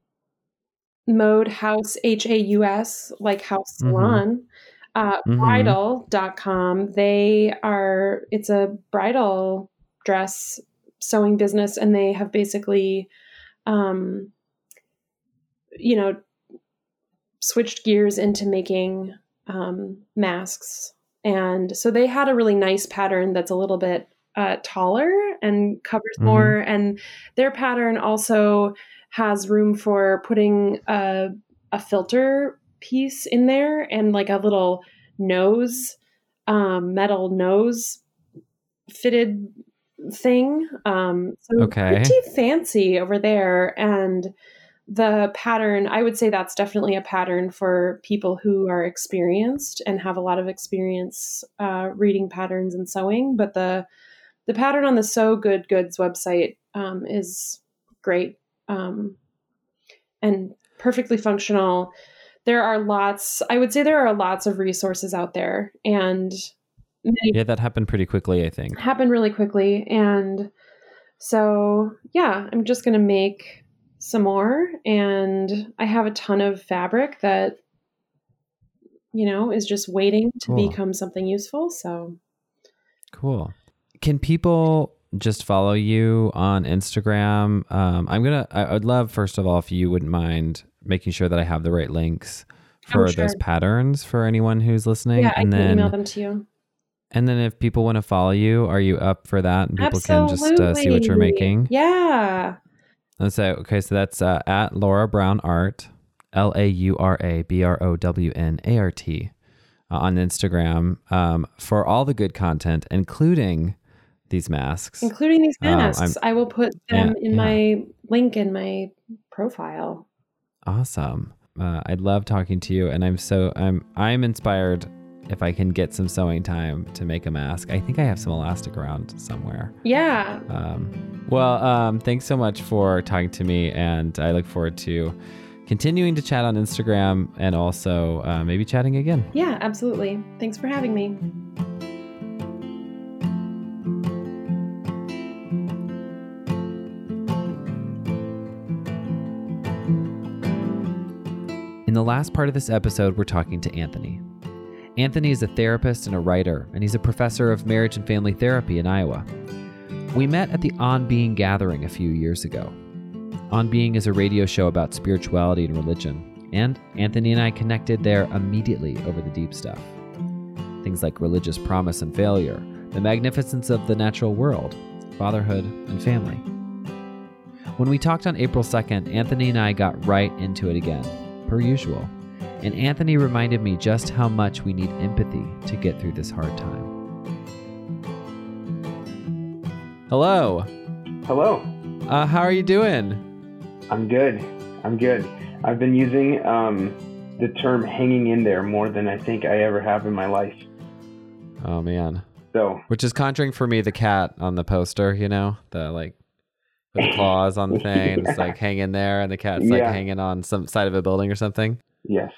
Mode Haus, H A U S, like house Mhm. salon. Uh, Mhm. Bridal.com. They are, it's a bridal dress sewing business, and they have basically, um, you know, switched gears into making um, masks. And so they had a really nice pattern that's a little bit uh, taller and covers Mhm. more. And their pattern also has room for putting a, a filter piece in there and like a little nose, um, metal nose fitted thing. Um, so Okay. pretty fancy over there. And the pattern, I would say that's definitely a pattern for people who are experienced and have a lot of experience uh, reading patterns and sewing. But the the pattern on the Sew Good Goods website um, is great um, and perfectly functional. There are lots. I would say there are lots of resources out there, and Yeah, that happened pretty quickly, I think. happened really quickly. And so, yeah, I'm just going to make some more. And I have a ton of fabric that, you know, is just waiting to Cool. become something useful. So, Cool. Can people just follow you on Instagram? Um, I'm gonna. I, I'd love first of all if you wouldn't mind making sure that I have the right links for sure. those patterns for anyone who's listening, yeah, I and can then email them to you. and then if people want to follow you, are you up for that? And people Absolutely. can just uh, see what you're making. Yeah. Let's say okay, so that's uh, at Laura Brown Art, L A U R A B R O W N A R T, uh, on Instagram um, for all the good content, including these masks. Including these I'm- masks. I will put them Yeah, in yeah. my link in my profile. Awesome. Uh, I love talking to you, and I'm so I'm I'm inspired. If I can get some sewing time to make a mask, I think I have some elastic around somewhere. Yeah. Um, well, um, thanks so much for talking to me, and I look forward to continuing to chat on Instagram and also uh, maybe chatting again. Yeah, absolutely. Thanks for having me. In the last part of this episode, we're talking to Anthony. Anthony is a therapist and a writer, and he's a professor of marriage and family therapy in Iowa. We met at the On Being gathering a few years ago. On Being is a radio show about spirituality and religion, and Anthony and I connected there immediately over the deep stuff. Things like religious promise and failure, the magnificence of the natural world, fatherhood, and family. When we talked on April 2nd, Anthony and I got right into it again, per usual. And Anthony reminded me just how much we need empathy to get through this hard time. Hello. Hello. Uh, how are you doing? I'm good. I'm good. I've been using um, the term hanging in there more than I think I ever have in my life. Oh man. So, Which is conjuring for me the cat on the poster, you know, the like with the claws on the thing, and it's like hanging there, and the cat's like Yeah. hanging on some side of a building or something. yes.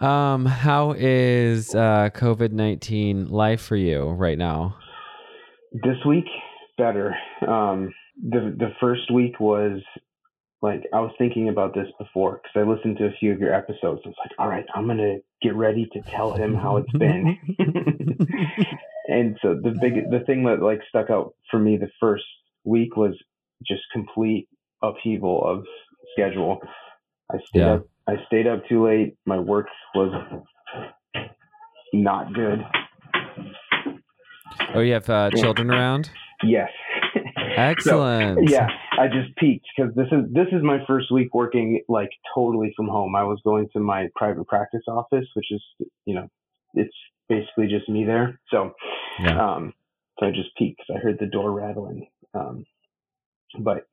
Um, how is uh, COVID nineteen life for you right now? This week, better. Um, the the first week was like I was thinking about this before because I listened to a few of your episodes. I was like, all right, I'm gonna get ready to tell him how it's been. and so the big the thing that like stuck out for me the first week was just complete upheaval of schedule. I stayed Yeah. up I stayed up too late. My work was not good. Oh, you have uh, children around? Yes. Excellent. yeah, I just peaked because this is this is my first week working like totally from home. I was going to my private practice office, which is you know it's basically just me there. So Yeah. um, so I just peaked I heard the door rattling. Um, but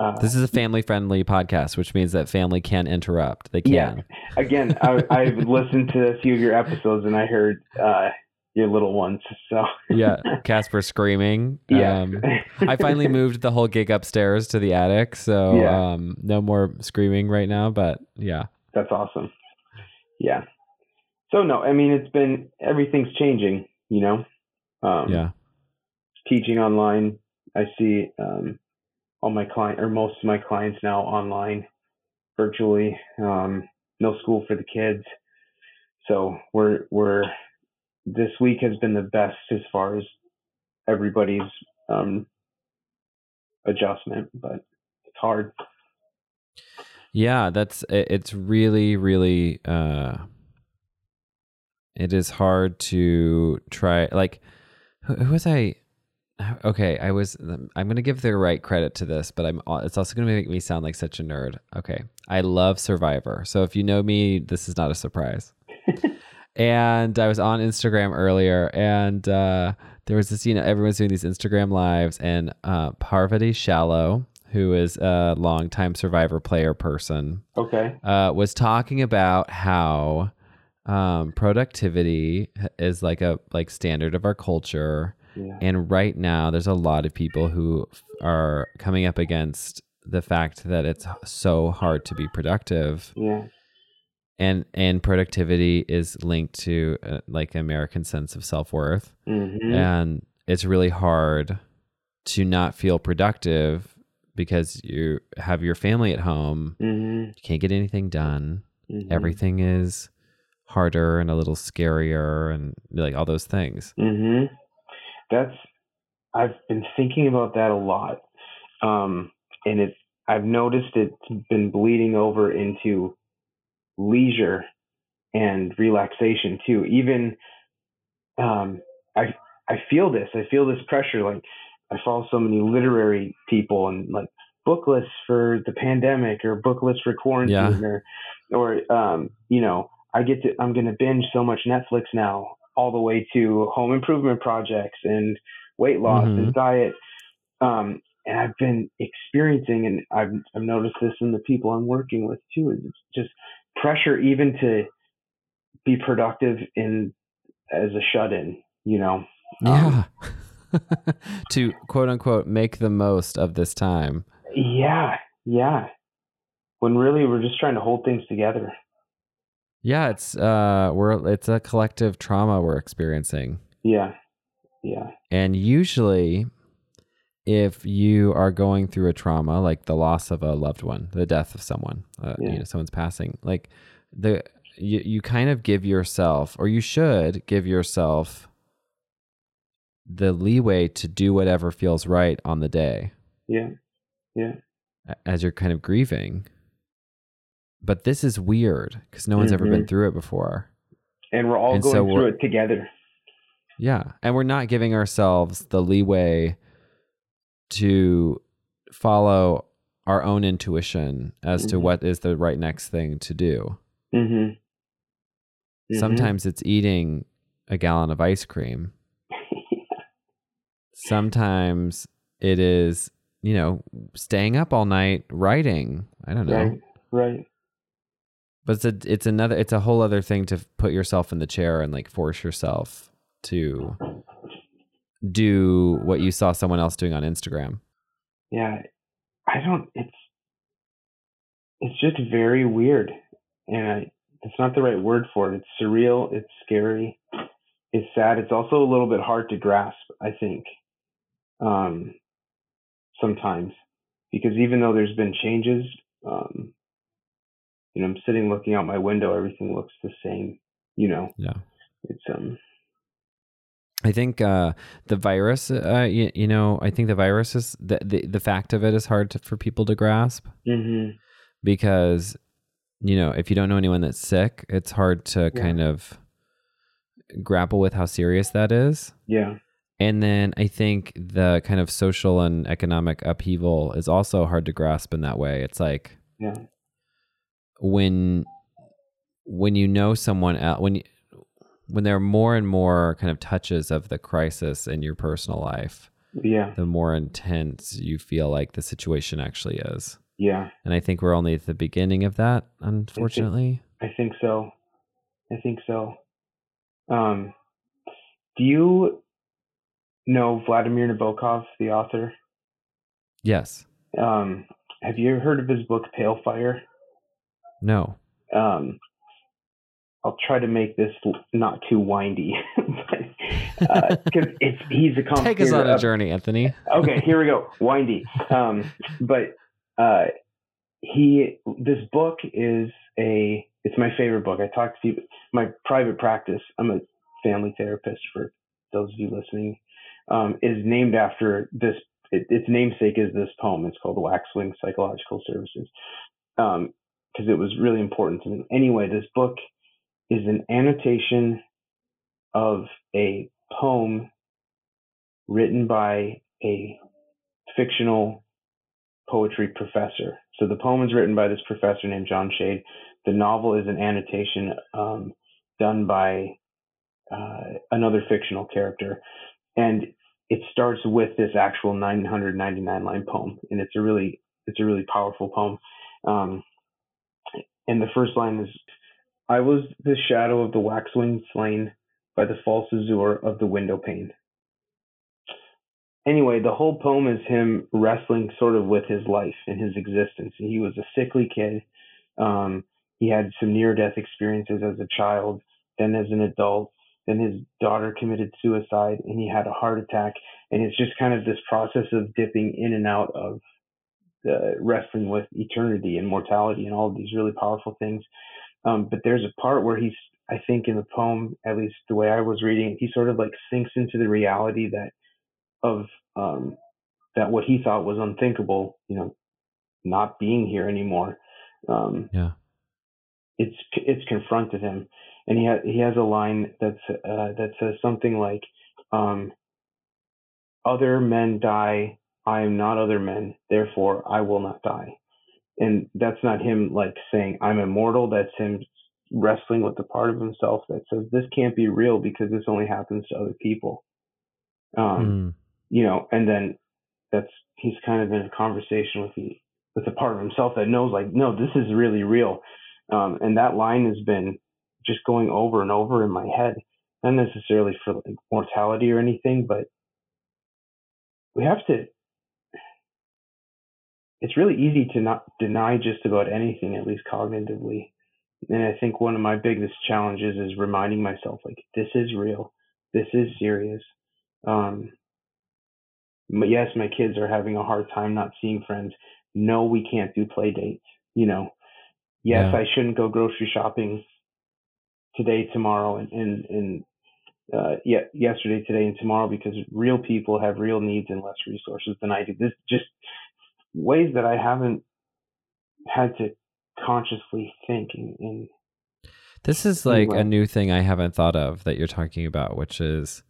uh, This is a family friendly podcast, which means that family can interrupt. They can. Yeah. again, I, I've listened to a few of your episodes and I heard uh, your little ones. So Yeah. Casper screaming. yeah, Um, I finally moved the whole gig upstairs to the attic, so Yeah. um, no more screaming right now. But yeah, That's awesome. Yeah. So no, I mean it's been everything's changing, you know. Um, yeah, Teaching online, I see um, all my client or most of my clients now online, virtually. Um, no school for the kids, so we're we're this week has been the best as far as everybody's um, adjustment, but it's hard. yeah. That's it's really, really. Uh, it is hard to try. Like, who, who was I? Okay, I was. I'm gonna give the right credit to this, but I'm. It's also gonna make me sound like such a nerd. Okay, I love Survivor. So if you know me, this is not a surprise. and I was on Instagram earlier, and uh, there was this. You know, everyone's doing these Instagram lives, and uh, Parvati Shallow, who is a longtime Survivor player person, Okay. uh, was talking about how um, productivity is like a like standard of our culture, Yeah. and right now there's a lot of people who are coming up against the fact that it's so hard to be productive, Yeah. and and productivity is linked to uh, like American sense of self worth, hmm and it's really hard to not feel productive because you have your family at home. Hmm you can't get anything done. Hmm everything is harder and a little scarier and like all those things. Hmm That's I've been thinking about that a lot, um, and it's I've noticed it's been bleeding over into leisure and relaxation too. Even um, I I feel this. I feel this pressure. Like I follow so many literary people and like book lists for the pandemic or book lists for quarantine Yeah. or or um, you know I get to I'm gonna binge so much Netflix now all the way to home improvement projects and weight loss Mhm. and diet. Um, and I've been experiencing, and I've, I've noticed this in the people I'm working with too, is it's just pressure even to be productive in as a shut in, you know? Um, yeah to quote unquote make the most of this time Yeah. Yeah. When really we're just trying to hold things together. Yeah it's uh we're it's a collective trauma we're experiencing Yeah. Yeah. and usually if you are going through a trauma like the loss of a loved one the death of someone uh, Yeah. you know someone's passing like the you, you kind of give yourself or you should give yourself the leeway to do whatever feels right on the day Yeah. Yeah. as you're kind of grieving. But this is weird because no one's ever been Mhm. through it before. And we're all And going so through it together. Yeah. And we're not giving ourselves the leeway to follow our own intuition as to Mhm. what is the right next thing to do. Mm-hmm. Sometimes it's eating a gallon of ice cream. Sometimes it is, you know, staying up all night writing. I don't know. right. Right. But it's a, it's another it's a whole other thing to put yourself in the chair and like force yourself to do what you saw someone else doing on Instagram. Yeah. I don't. It's. It's just very weird, and it's not the right word for it. It's surreal. It's scary. It's sad. It's also a little bit hard to grasp. I think. Um. Sometimes, because even though there's been changes, um, you know, I'm sitting looking out my window. Everything looks the same. You know, Yeah. it's um. I think uh, the virus, uh, you, you know, I think the virus is the, the, the fact of it is hard to, for people to grasp mm-hmm. because, you know, if you don't know anyone that's sick, it's hard to Yeah. kind of grapple with how serious that is. Yeah. And then I think the kind of social and economic upheaval is also hard to grasp in that way. It's like Yeah. When when you know someone else when you, when there are more and more kind of touches of the crisis in your personal life, Yeah. the more intense you feel like the situation actually is. Yeah. And I think we're only at the beginning of that, unfortunately. I think so. I think so. Um, do you know Vladimir Nabokov, the author? Yes. Um, have you ever heard of his book Pale Fire? No. Um, I'll try to make this not too windy, because it's he's a Take us on a journey, Anthony. okay, here we go. Windy. Um, but uh, he, this book is a, it's my favorite book. I talk to people, my private practice. I'm a family therapist for those of you listening. Um, is named after this. It, its namesake is this poem. It's called Waxwing Psychological Services. Um, because it was really important to me. Anyway, this book is an annotation of a poem written by a fictional poetry professor. So the poem is written by this professor named John Shade. The novel is an annotation um, done by uh, another fictional character, and it starts with this actual 999 line poem, and it's a really it's a really powerful poem. Um, and the first line is, "I was the shadow of the waxwing slain by the false azure of the window pane." anyway, the whole poem is him wrestling sort of with his life and his existence. He was a sickly kid. Um, he had some near death experiences as a child, then as an adult. Then his daughter committed suicide and he had a heart attack. And it's just kind of this process of dipping in and out of the wrestling with eternity and mortality and all of these really powerful things. Um, but there's a part where he's, I think in the poem, at least the way I was reading it, he sort of like sinks into the reality that of um, that what he thought was unthinkable, you know, not being here anymore. Um, Yeah. It's it's confronted him, and he has he has a line that's uh, that says something like, um, "Other men die, I am not other men, therefore I will not die." And that's not him like saying I'm immortal. That's him wrestling with the part of himself that says this can't be real because this only happens to other people. Um, Mm. you know, and then that's he's kind of in a conversation with the with a part of himself that knows like, no, this is really real. Um, and that line has been just going over and over in my head, not necessarily for like mortality or anything, but we have to. It's really easy to not deny just about anything, at least cognitively. And I think one of my biggest challenges is reminding myself, like, this is real, this is serious. Um, but yes, my kids are having a hard time not seeing friends. No, we can't do play dates. You know, yes, Yeah. I shouldn't go grocery shopping today, tomorrow, and, and, and uh, ye- yesterday, today, and tomorrow because real people have real needs and less resources than I do. This just ways that I haven't had to consciously think in, in This is like a new thing I haven't thought of that you're talking about, which is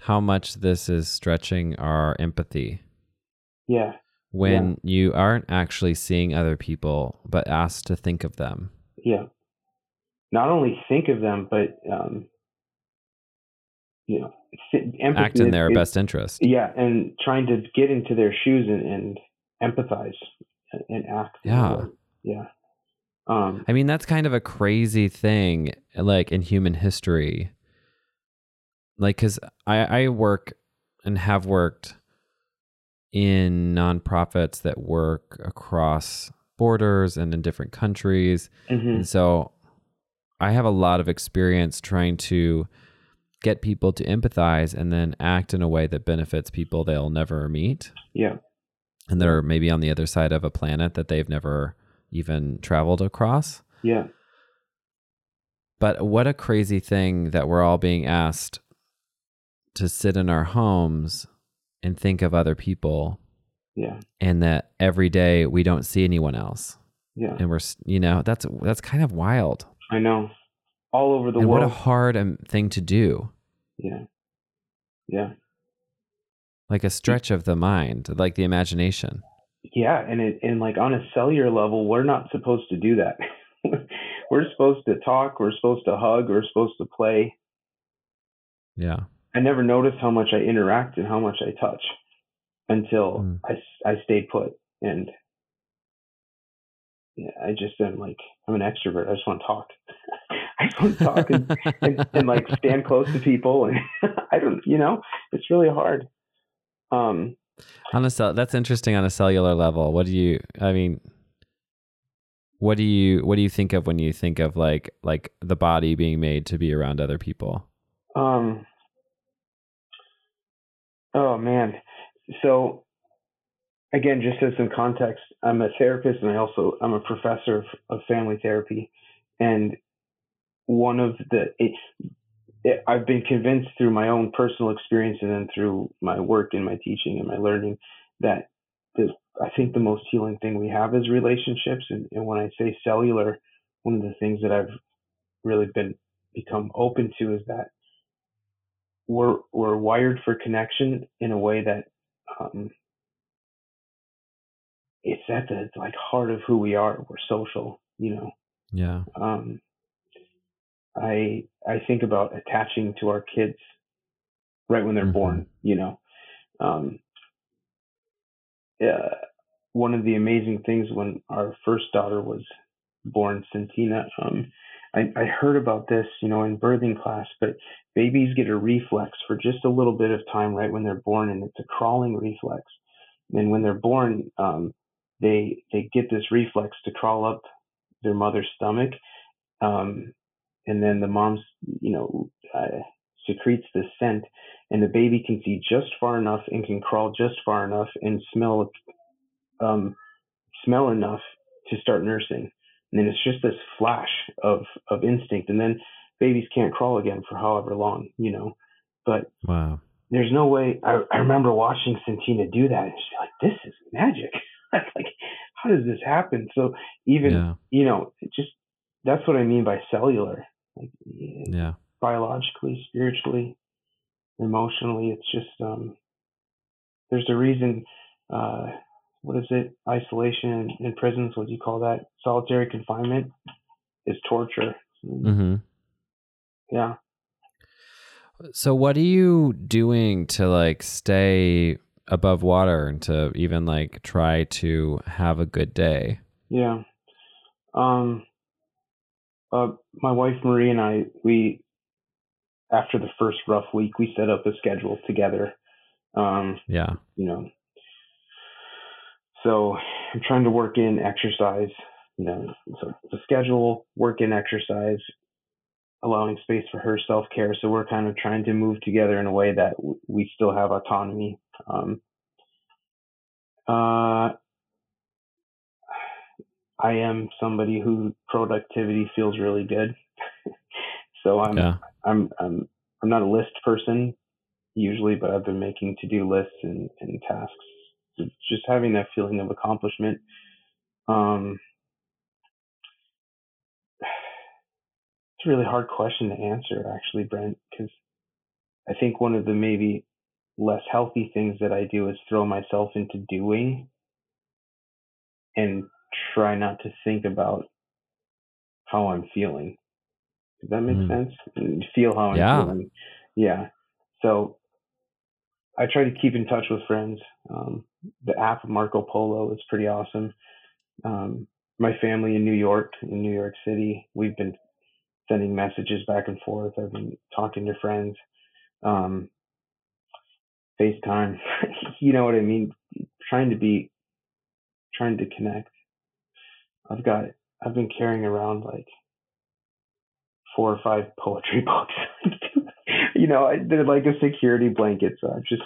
how much this is stretching our empathy yeah, when you aren't actually seeing other people but asked to think of them. yeah. Not only think of them, but um, you know, empathy Act in their is- best interest. Yeah, and trying to get into their shoes and, and empathize and act. Yeah. yeah. Um, I mean, that's kind of a crazy thing, like in human history. Like, because I, I work and have worked in nonprofits that work across borders and in different countries. mhm, And so I have a lot of experience trying to get people to empathize and then act in a way that benefits people they'll never meet yeah, and that are maybe on the other side of a planet that they've never even traveled across. yeah, But what a crazy thing that we're all being asked to sit in our homes and think of other people yeah, and that every day we don't see anyone else. yeah. And we're, you know, that's that's kind of wild. I know. All over the and what a hard um, thing to do. yeah, yeah, Like a stretch of the mind, like the imagination. yeah. And it, and like on a cellular level, we're not supposed to do that. we're supposed to talk. We're supposed to hug. We're supposed to play. Yeah. I never noticed how much I interact and how much I touch until Mm. I, I stayed put. And yeah, I just am like, I'm an extrovert. I just want to talk. I just want to talk and, and, and like stand close to people. And I don't, you know, it's really hard. Um, On a cell, that's interesting on a cellular level. What do you? I mean, what do you what do you think of when you think of like like the body being made to be around other people? Um. Oh man. So again, just as some context, I'm a therapist and I also I'm a professor of, of family therapy, and one of the it's it, I've been convinced through my own personal experience and then through my work and my teaching and my learning that the I think the most healing thing we have is relationships. And, and when I say cellular, one of the things that I've really been become open to is that we're we're wired for connection in a way that um, it's at the like heart of who we are. We're social, you know. Yeah. Um, I I think about attaching to our kids right when they're Mhm. born. You know, um, uh, one of the amazing things when our first daughter was born, Centina. Um, I, I heard about this, you know, in birthing class, but babies get a reflex for just a little bit of time right when they're born, and it's a crawling reflex. And when they're born, um, they they get this reflex to crawl up their mother's stomach, um, and then the mom, you know, uh, secretes this scent, and the baby can see just far enough and can crawl just far enough and smell, um, smell enough to start nursing. And then it's just this flash of of instinct, and then babies can't crawl again for however long, you know. But Wow. there's no way. I, I remember watching Santina do that, and she's like, "This is magic." like, how does this happen? So even Yeah. you know, just that's what I mean by cellular, like yeah, biologically, spiritually, emotionally. It's just um, there's a reason. Uh, what is it? Isolation in prisons. What do you call that? Solitary confinement is torture. Mm-hmm. Yeah. So what are you doing to like stay above water and to even like try to have a good day? Yeah. Um, uh, my wife Marie and I, we, after the first rough week, we set up a schedule together. Um, Yeah. you know, so I'm trying to work in exercise, you know, so the schedule, work in exercise, allowing space for her self care. So we're kind of trying to move together in a way that w- we still have autonomy. Um, uh, I am somebody who productivity feels really good. so I'm Yeah. I'm I'm I'm not a list person usually, but I've been making to do lists and, and tasks. So just having that feeling of accomplishment. Um, it's a really hard question to answer, actually, Brent, because I think one of the maybe less healthy things that I do is throw myself into doing and try not to think about how I'm feeling. Does that make Mm. sense? And feel how I'm Yeah. feeling. Yeah. So I try to keep in touch with friends. Um, the app Marco Polo is pretty awesome. Um, my family in New York, in New York City, we've been sending messages back and forth. I've been talking to friends. Um, FaceTime, you know what I mean? Trying to be, trying to connect. I've got, I've been carrying around like four or five poetry books. you know, I did like a security blanket. So I'm just,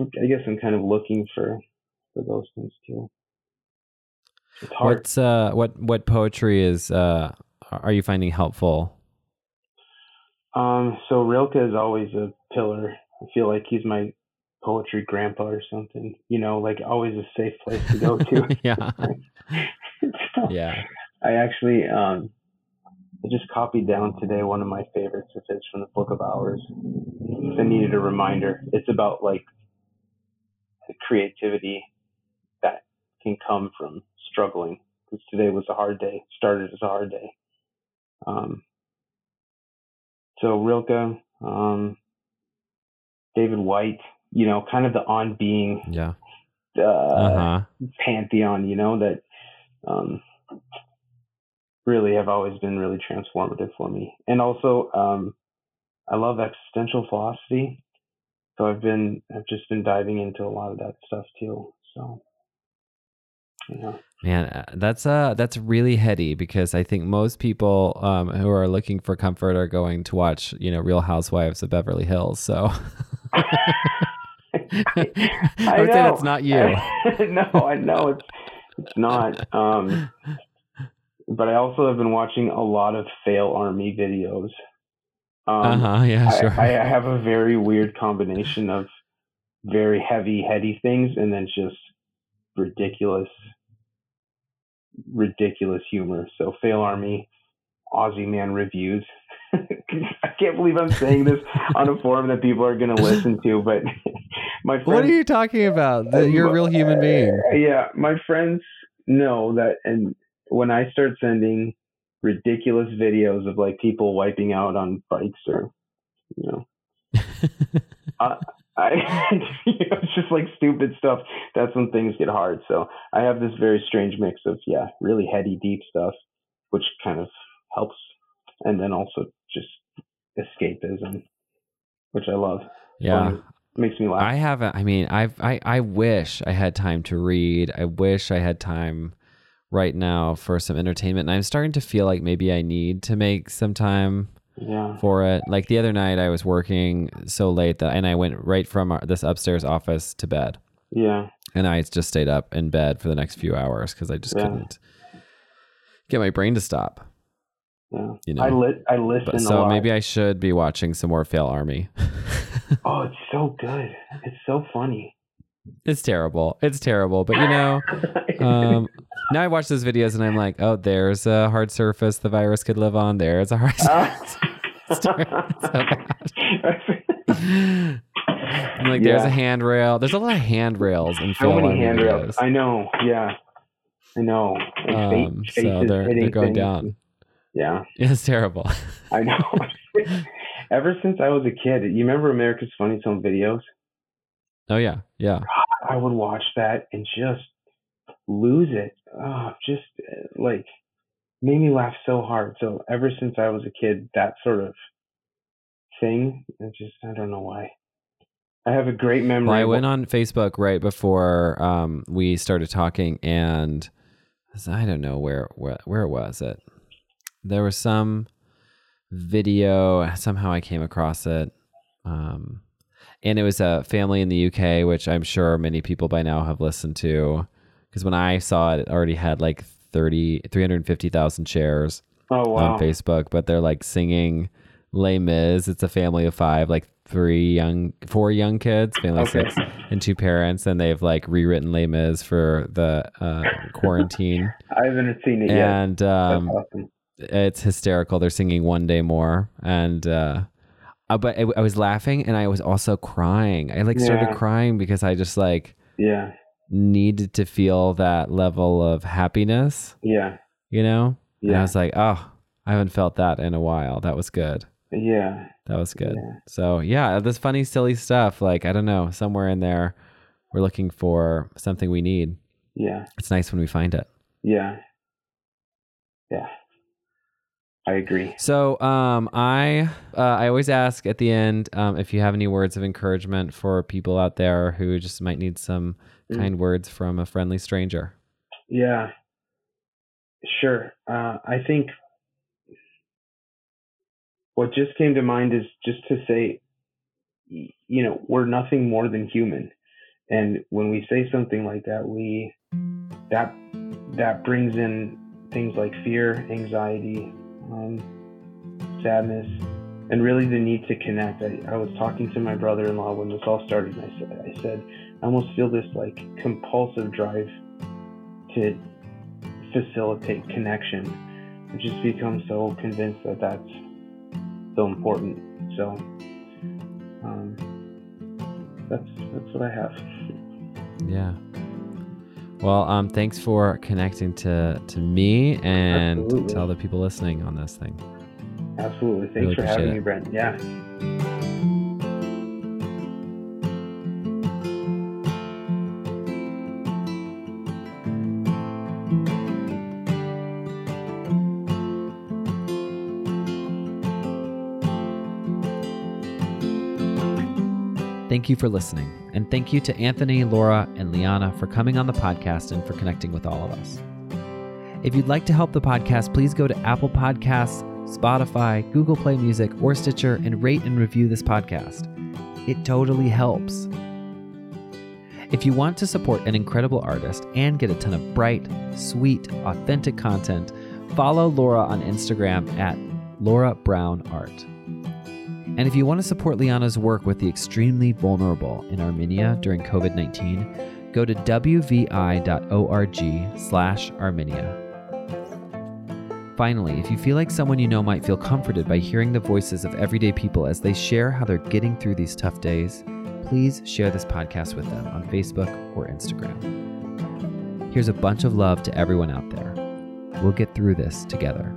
I guess I'm kind of looking for, for those things too. It's hard. What's uh what what poetry is uh are you finding helpful? Um, so Rilke is always a pillar. I feel like he's my poetry grandpa or something. You know, like always a safe place to go to. yeah. Yeah. I actually um I just copied down today one of my favorites of his from the Book of Hours. I needed a reminder. It's about like the creativity that can come from struggling. Because today was a hard day. Started as a hard day. Um, so Rilke, um, David Whyte, you know, kind of the on being Yeah. uh, Uh-huh. pantheon, you know, that um, really have always been really transformative for me. And also, um, I love existential philosophy. So I've been, I've just been diving into a lot of that stuff too. So, yeah. Man, uh, that's uh that's really heady because I think most people um who are looking for comfort are going to watch, you know, Real Housewives of Beverly Hills. So I, would say that's not you. no, I know it's it's not. Um, but I also have been watching a lot of fail army videos. Um, uh-huh, yeah, I, sure. I have a very weird combination of very heavy, heady things and then just ridiculous, ridiculous humor. So fail army, Ozzy Man Reviews. I can't believe I'm saying this on a forum that people are going to listen to, but my friends, what are you talking about? That you're a real human being. Uh, yeah, my friends know that, and when I start sending ridiculous videos of like people wiping out on bikes or, you know, I, you know, it's just like stupid stuff. That's when things get hard. So I have this very strange mix of yeah, really heady, deep stuff, which kind of helps, and then also escapism, which I love. yeah. Funny. makes me laugh. I haven't. I mean, I've, I I wish I had time to read. I wish I had time right now for some entertainment. And I'm starting to feel like maybe I need to make some time yeah, for it. Like the other night, I was working so late that, and I went right from our, this upstairs office to bed, yeah, and I just stayed up in bed for the next few hours because I just Yeah. couldn't get my brain to stop. Yeah. You know. I li- I listen But a so maybe I should be watching some more Fail Army. Oh, it's so good. It's so funny. it's terrible. It's terrible. But you know, um, now I watch those videos and I'm like, oh, there's a hard surface the virus could live on. There's a hard surface. So bad. I'm like, there's a handrail. There's a lot of handrails in Fail many handrails. videos. I know. Yeah, I know. Um, so they're they're going down. Yeah, It's terrible. I know. Ever since I was a kid, you remember America's Funniest Home Videos? Oh yeah, yeah. I would watch that and just lose it. Oh, just uh, like made me laugh so hard. So ever since I was a kid, that sort of thing, it just I don't know why. I have a great memory. Well, I went on Facebook right before um, we started talking, and I don't know where where where was it. There was some video somehow I came across it, um, and it was a family in the UK, which I'm sure many people by now have listened to, because when I saw it, it already had like 30, 350,000 shares oh wow. on Facebook, but they're like singing Les Mis. It's a family of five, like three young, four young kids, family Okay. six, and two parents, and they've like rewritten Les Mis for the uh, quarantine, I haven't seen it yet. and um, awesome. It's hysterical. They're singing "One Day More," and uh, uh, but I, I was laughing, and I was also crying. I like started Yeah. crying because I just like Yeah, needed to feel that level of happiness, yeah, you know. And I yeah, was like, oh, I haven't felt that in a while. That was good. yeah, That was good. Yeah. So yeah, this funny, silly stuff. Like I don't know, somewhere in there, we're looking for something we need. yeah, It's nice when we find it. yeah, yeah. I agree. So um, I uh, I always ask at the end um, if you have any words of encouragement for people out there who just might need some Mm. kind words from a friendly stranger. Yeah, sure. Uh, I think what just came to mind is just to say, you know, we're nothing more than human, and when we say something like that, we that that brings in things like fear, anxiety, um, sadness, and really the need to connect. I, I was talking to my brother-in-law when this all started, and I said, I said, I almost feel this like compulsive drive to facilitate connection. I've just become so convinced that that's so important. So um, that's that's what I have. Yeah. Well, um, thanks for connecting to to me and Absolutely. to all the people listening on this thing. Absolutely. Thanks Really for having it. me, Brent. Yeah. Thank you for listening, and thank you to Anthony, Laura, and Liana for coming on the podcast and for connecting with all of us. If you'd like to help the podcast, please go to Apple Podcasts, Spotify, Google Play Music, or Stitcher and rate and review this podcast. It totally helps. If you want to support an incredible artist and get a ton of bright, sweet, authentic content, follow Laura on Instagram at Laura Brown Art. And if you want to support Liana's work with the extremely vulnerable in Armenia during COVID 19, go to wvi.org slash Armenia. Finally, if you feel like someone you know might feel comforted by hearing the voices of everyday people as they share how they're getting through these tough days, please share this podcast with them on Facebook or Instagram. Here's a bunch of love to everyone out there. We'll get through this together.